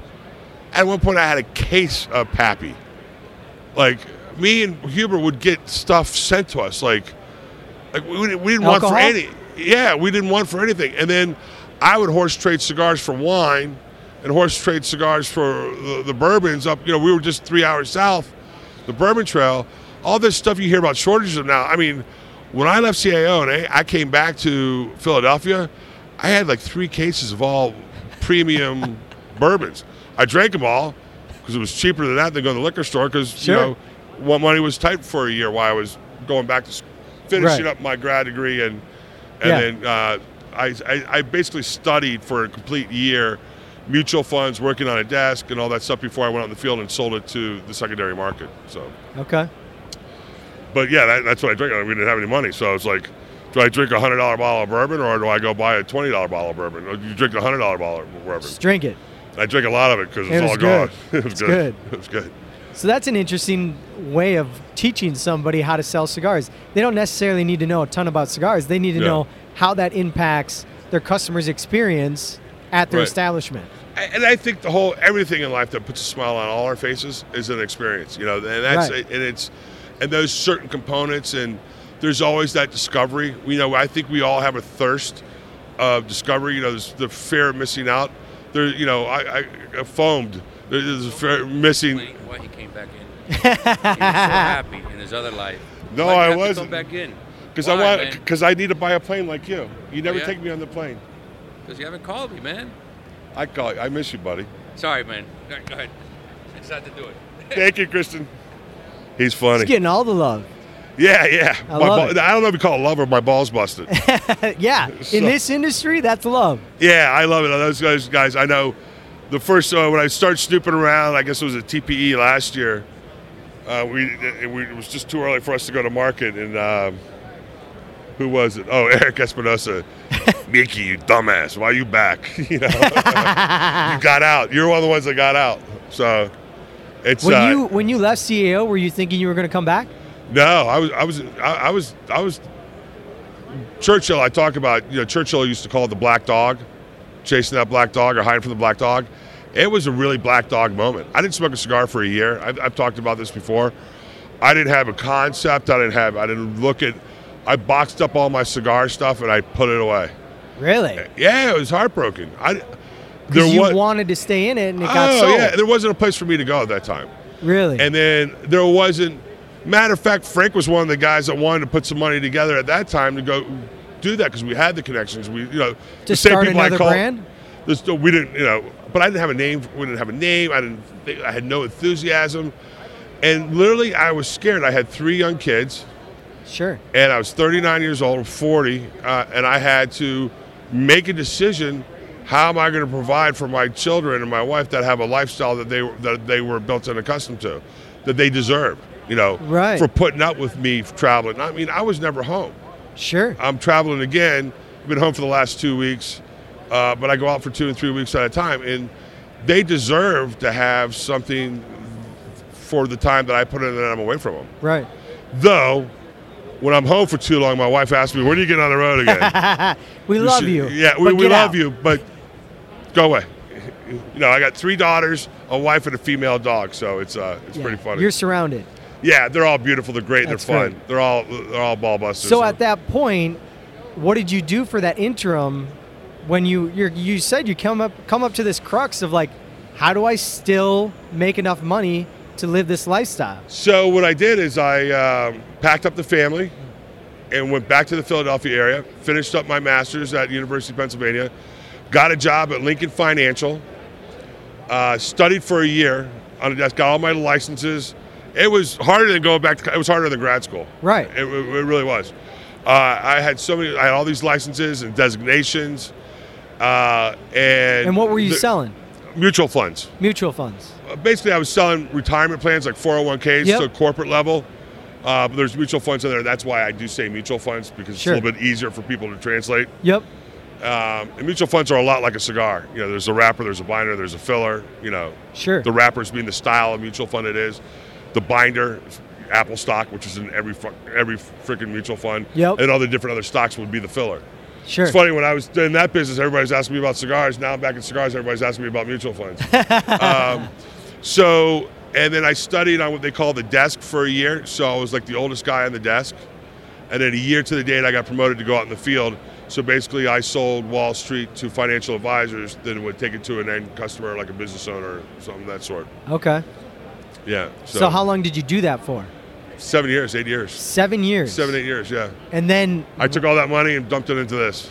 at one point I had a case of Pappy. Like me and Huber would get stuff sent to us. Like, like we, didn't- we didn't want for Alcohol? any. Yeah, we didn't want for anything. And then I would horse trade cigars for wine, and horse trade cigars for the, the bourbons. Up, you know, we were just three hours south, the Bourbon Trail. All this stuff you hear about shortages of now. I mean, when I left CAO and I, I came back to Philadelphia, I had like three cases of all premium bourbons. I drank them all because it was cheaper than that than going to the liquor store because Sure. you know what money was tight for a year while I was going back to s- finishing Right. up my grad degree and and Yeah. then uh, I, I I basically studied for a complete year mutual funds working on a desk and all that stuff before I went out in the field and sold it to the secondary market so Okay. but yeah that, that's what I drank we didn't have any money so I was like do I drink a hundred dollar bottle of bourbon or do I go buy a twenty dollar bottle of bourbon or you drink a hundred dollar bottle of bourbon Just drink it. I drink a lot of it because it's was all good. gone it was It's good. good. it was good So that's an interesting way of teaching somebody how to sell cigars. They don't necessarily need to know a ton about cigars. They need to Yeah. know how that impacts their customers' experience at their Right. establishment. and I think the whole everything in life that puts a smile on all our faces is an experience, you know, and that's Right. and it's and those certain components and there's always that discovery. You know, I think we all have a thirst of discovery. You know, there's the fear of missing out. There, you know, I, I, I foamed. There- There's a fear missing. why he came back in. he was so happy in his other life. No, Why'd you I have to wasn't. Come back in. Because I Why, want man? because I need to buy a plane like you. You never oh, yeah? take me on the plane. Because you haven't called me, man. I call you. I miss you, buddy. Sorry, man. Go go ahead. I decided to do it. Thank you, Kristen. He's funny. He's getting all the love. Yeah, yeah. I My love ball- it. I don't know if you call it love or my balls busted. yeah. So- In this industry, that's love. yeah, I love it. Those guys, guys. I know. The first uh, when I started snooping around, I guess it was at TPE last year. Uh, we, it, we it was just too early for us to go to market, and um, who was it? Oh, Erik Espinosa. Mickey, you dumbass! Why are you back? you know, you got out. You're one of the ones that got out. So it's When uh, you when you left CAO, were you thinking you were going to come back? No, I was, I was, I, I was, I was. Churchill, I talk about. You know, Churchill used to call it the black dog, chasing that black dog or hiding from the black dog. It was a really black dog moment. I didn't smoke a cigar for a year. I've, I've talked about this before. I didn't have a concept. I didn't have. I didn't look at. I boxed up all my cigar stuff and I put it away. Really? Yeah, it was heartbroken. I. There Because you was. wanted to stay in it and it got oh sold. yeah, there wasn't a place for me to go at that time. Really? And then there wasn't. Matter of fact, Frank was one of the guys that wanted to put some money together at that time to go do that because we had the connections. We, you know, to the same people I called- brand? no- we didn't, you know, but I didn't have a name. We didn't have a name. I didn't. think- I had no enthusiasm, and literally, I was scared. I had three young kids, Sure. and I was 39 years old, 40, uh, and I had to make a decision. How am I going to provide for my children and my wife that have a lifestyle that they that they were built and accustomed to, that they deserve? You know, Right. for putting up with me traveling. I mean, I was never home. Sure. I'm traveling again. I've been home for the last two weeks, uh, but I go out for two and three weeks at a time, and they deserve to have something for the time that I put in that I'm away from them. Right. Though, when I'm home for too long, my wife asks me, "When are you getting on the road again?" We You love should- you. Yeah, we, we love out. you, but go away. You know, I got three daughters, a wife, and a female dog, so it's uh, it's Yeah. pretty funny. You're surrounded. Yeah, they're all beautiful. They're great. That's they're fun. great. They're all they're all ball busters. So at that point, what did you do for that interim when you you said you come up come up to this crux of like, how do I still make enough money to live this lifestyle? So what I did is I um, packed up the family and went back to the Philadelphia area. Finished up my master's at University of Pennsylvania. Got a job at Lincoln Financial. Uh, studied for a year on a desk. Got all my licenses. It was harder than going back. To, it was harder than grad school. Right. It, it really was. Uh, I had so many. I had all these licenses and designations. Uh, and And what were you the- selling? Mutual funds Mutual funds. basically I was selling retirement plans like 401ks Yep. to corporate level. Uh, but there's mutual funds in there. That's why I do say mutual funds because Sure. it's a little bit easier for people to translate. Yep. Um, and mutual funds are a lot like a cigar. You know, there's a wrapper, there's a binder, there's a filler. You know, Sure. the wrappers being the style of mutual fund it is. The binder, Apple stock, which is in every every freaking mutual fund. Yep. And all the different other stocks would be the filler. Sure. It's funny when I was in that business, everybody's asking me about cigars. Now I'm back in cigars, everybody's asking me about mutual funds. um, so, and then I studied on what they call the desk for a year. So I was like the oldest guy on the desk. And then a year to the date, I got promoted to go out in the field. So basically, I sold Wall Street to financial advisors, then would take it to an end customer, like a business owner, or something of that sort. Okay. Yeah. So, how long did you do that for? Seven years, eight years, Seven years. seven, eight years. Yeah. And then, I took all that money and dumped it into this.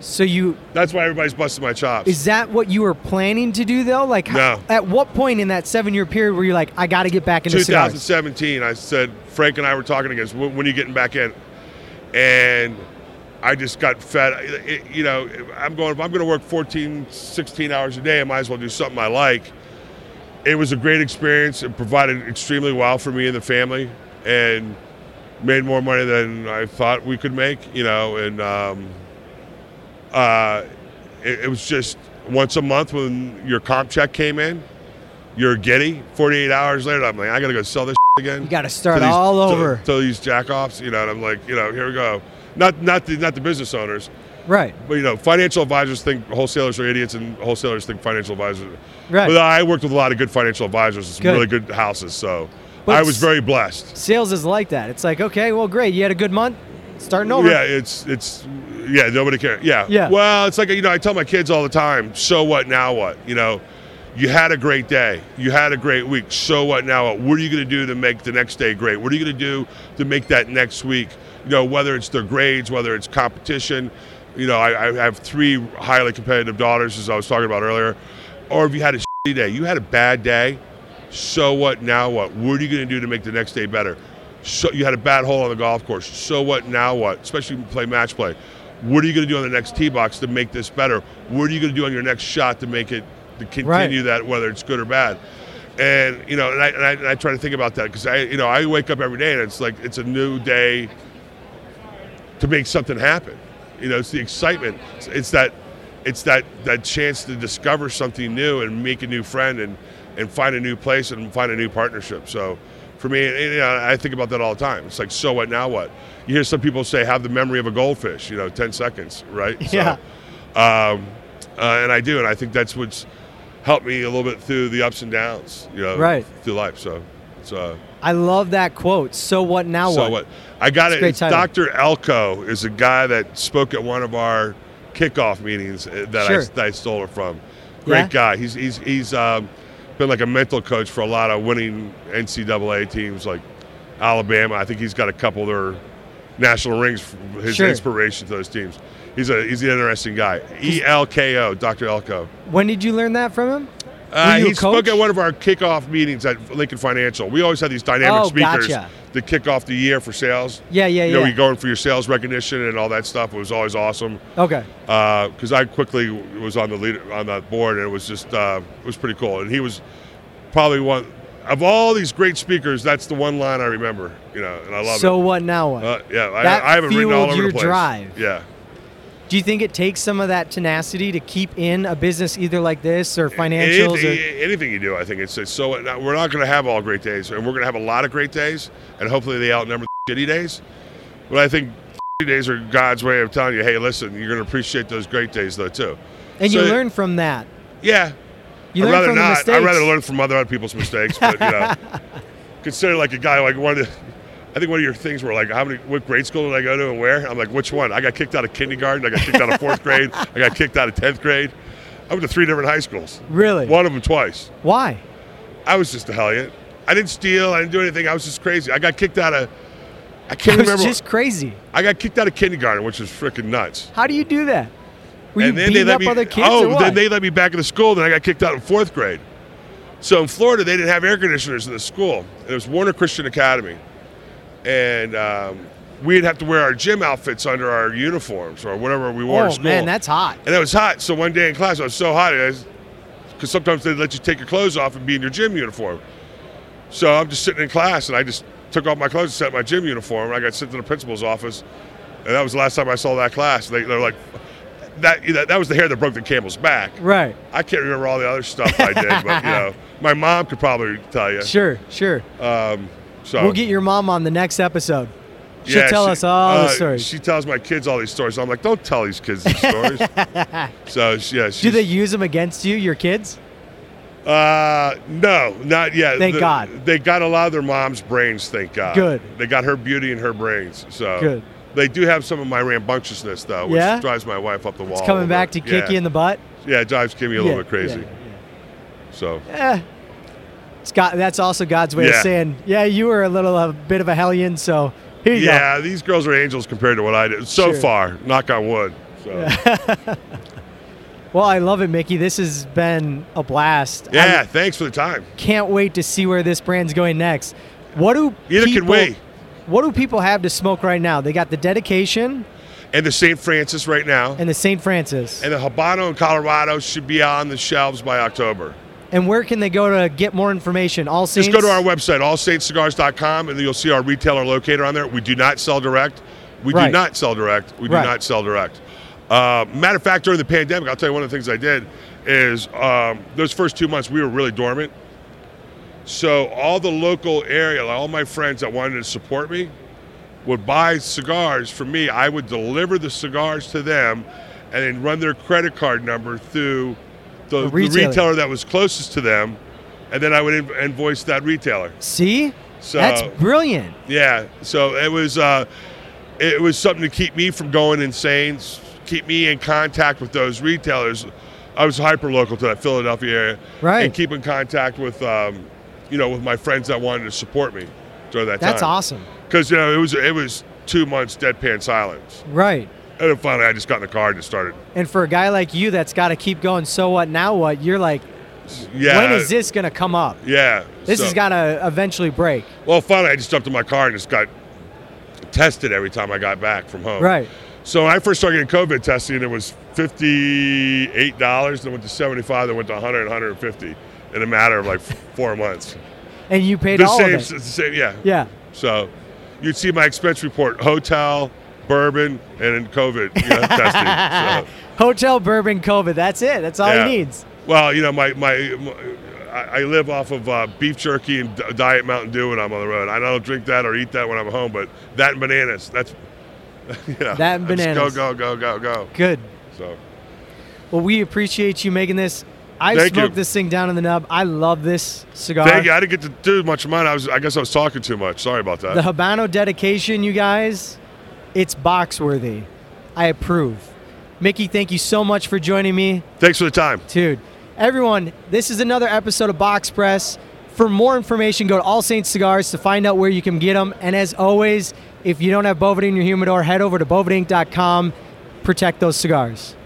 so you That's why everybody's busting my chops. is that what you were planning to do though? Like, how- No. at what point in that seven-year period were you like, I got to get back into cigars? 2017, I said, Frank and I were talking again, so when when are you getting back in? And I just got fed. It- you know, I'm going, if I'm going to work 14, 16 hours a day, I might as well do something I like. It was a great experience. It provided extremely well for me and the family and made more money than I thought we could make, you know, and um, uh, it, it was just once a month when your comp check came in, you're giddy. 48 hours later, I'm like, I gotta go sell this again. You got to start to these- all to- over. To, these jackoffs, you know. And I'm like, you know, here we go. Not not the not the business owners, right. but you know, financial advisors think wholesalers are idiots, and wholesalers think financial advisors. Right. But I worked with a lot of good financial advisors some Good. really good houses, so But I was very blessed. Sales is like that. It's like, okay, well, great. You had a good month. Starting over. Yeah, it's it's yeah, nobody cares. Yeah. Yeah. Well, it's like you know, I tell my kids all the time, so what now what? You know, you had a great day. You had a great week. So what now what? What are you going to do to make the next day great? What are you going to do to make that next week? You know, whether it's their grades, whether it's competition. You know, I, I have three highly competitive daughters, as I was talking about earlier. Or if you had a shitty day, you had a bad day. So what now what? What are you going to do to make the next day better? So you had a bad hole on the golf course. So what now what? Especially when you play match play. What are you going to do on the next tee box to make this better? What are you going to do on your next shot to make it to continue that whether it's good or bad? And you know, and I, and I, and I try to think about that because I, you know, I wake up every day and it's like it's a new day to make something happen. You know, it's the excitement. It's, it's that, it's that that chance to discover something new and make a new friend and and find a new place and find a new partnership. So, for me, you know, I think about that all the time. It's like, so what? Now what? You hear some people say, have the memory of a goldfish. You know, ten seconds, right? Yeah. So, um, uh, and I do, and I think that's what's helped me a little bit through the ups and downs. You know, Right. through life. So, it's uh, I love that quote. So what now? so what? what? I got It's it. It's. Dr. Elko is a guy that spoke at one of our kickoff meetings uh, that, Sure. I, that I stole it from. Great Yeah? guy. He's he's he's um, been like a mental coach for a lot of winning NCAA teams like Alabama. I think he's got a couple of their national rings. His Sure. inspiration to those teams. He's a he's an interesting guy. E L K O, Dr. Elko. When did you learn that from him? Uh, he spoke at one of our kickoff meetings at Lincoln Financial. We always had these dynamic Oh, speakers gotcha. to kick off the year for sales. Yeah, yeah, yeah. You know, yeah. you going for your sales recognition and all that stuff. It was always awesome okay. because I quickly was on the lead on that board, and it was just uh, it was pretty cool. And he was probably one of all these great speakers. That's the one line I remember. You know, and I love So it. So what now? What? Uh, yeah, That I, I have it written all over your the place. drive. Yeah. Do you think it takes some of that tenacity to keep in a business either like this or financials? Anything, or, anything you do, I think it's, it's so. We're not going to have all great days, and we're going to have a lot of great days, and hopefully they outnumber the shitty days. But I think shitty days are God's way of telling you, hey, listen, you're going to appreciate those great days though too. and you so- learn from that. Yeah, You I'd learn rather from not. mistakes. I'd rather learn from other people's mistakes, but you know, consider like a guy like one of the. I think one of your things were like, how many, what grade school did I go to and where? I'm like, which one? I got kicked out of kindergarten. I got kicked out of fourth grade. I got kicked out of tenth grade. I went to three different high schools. Really? One of them twice. Why? I was just a hellion. I didn't steal. I didn't do anything. I was just crazy. I got kicked out of. I can't was remember. just crazy. I got kicked out of kindergarten, which was freaking nuts. How do you do that? Were you and then they beating let up me. other kids oh, then they let me back into school. Then I got kicked out in fourth grade. So in Florida, they didn't have air conditioners in the school. It was Warner Christian Academy, and um, we'd have to wear our gym outfits under our uniforms or whatever we wore oh man, that's hot. and it was hot. So one day in class, I was so hot, because sometimes they let you take your clothes off and be in your gym uniform. So I'm just sitting in class, and I just took off my clothes and set my gym uniform. And I got sent to the principal's office, and that was the last time I saw that class. They, they're like, that, that that was the hair that broke the camel's back. Right. I can't remember all the other stuff I did, but you know, my mom could probably tell you. Sure, sure. Um, so We'll get your mom on the next episode. She'll yeah, tell she- us all the uh, stories. She tells my kids all these stories. I'm like, don't tell these kids these stories. so she- yeah, Do they use them against you, your kids? Uh, no, not yet. Thank The- God. They got a lot of their mom's brains. Thank God. Good. They got her beauty in her brains. So Good. They do have some of my rambunctiousness though, which Yeah? drives my wife up the wall. It's coming back to kick yeah. you in the butt. Yeah, it drives Kimmy a little bit crazy. yeah, So yeah. That's also God's way of saying, yeah, you were a little a bit of a hellion, so here you yeah, these girls are angels compared to what I did so Sure. far. Knock on wood. So. Well, I love it, Mickey. This has been a blast. I thanks for the time. can't wait to see where this brand's going next. What do Either people, can we. What do people have to smoke right now? They got the dedication And the St. Francis right now, and the St. Francis. and the Habano in Colorado should be on the shelves by October. And where can they go to get more information? All Saints. Just go to our website, allsaintscigars.com, and you'll see our retailer locator on there. We do not sell direct. We Right. do not sell direct. We do Right. not sell direct. Uh, matter of fact, during the pandemic, I'll tell you one of the things I did is um, those first two months we were really dormant. So all the local area, like all my friends that wanted to support me, would buy cigars from me. I would deliver the cigars to them, and then run their credit card number through the, The retailer. retailer that was closest to them, and then I would in- invoice that retailer. See, So that's brilliant. yeah, so it was uh, it was something to keep me from going insane, keep me in contact with those retailers. I was hyper local to that Philadelphia area, Right. And keep in contact with um, you know with my friends that wanted to support me during that That's time. That's awesome. Because you know it was it was two months deadpan silence, Right. And then finally I just got in the car and just started. And for a guy like you that's got to keep going, so what, now what? You're like, Yeah, when is this going to come up? Yeah, This so- has got to eventually break. Well, finally I just jumped in my car and just got tested every time I got back from home. Right. So when I first started getting COVID testing, it was fifty-eight dollars. Then went to seventy-five. Then went to 100, 150 in a matter of like four months. And you paid The all same, of it. the same, yeah. Yeah. So you'd see my expense report: hotel, bourbon, and then COVID you know, testing. So, Hotel Bourbon COVID. That's it. That's all Yeah. he needs. well, you know, my my, my I live off of uh, beef jerky and Diet Mountain Dew when I'm on the road. I don't drink that or eat that when I'm home, but that and bananas. That's you know, That and bananas. Go go go go go. Good. So. Well, we appreciate you making this. I Thank smoked you. this thing down in the nub. I love this cigar. Thank you. I didn't get to do much of mine. I was. I guess I was talking too much. Sorry about that. The Habano dedication, you guys, it's box worthy. I approve. Mickey, thank you so much for joining me. Thanks for the time. Dude, everyone, this is another episode of Box Press. For more information, go to All Saints Cigars to find out where you can get them. And as always, if you don't have Boveda in your humidor, head over to bovedainc.com. Protect those cigars.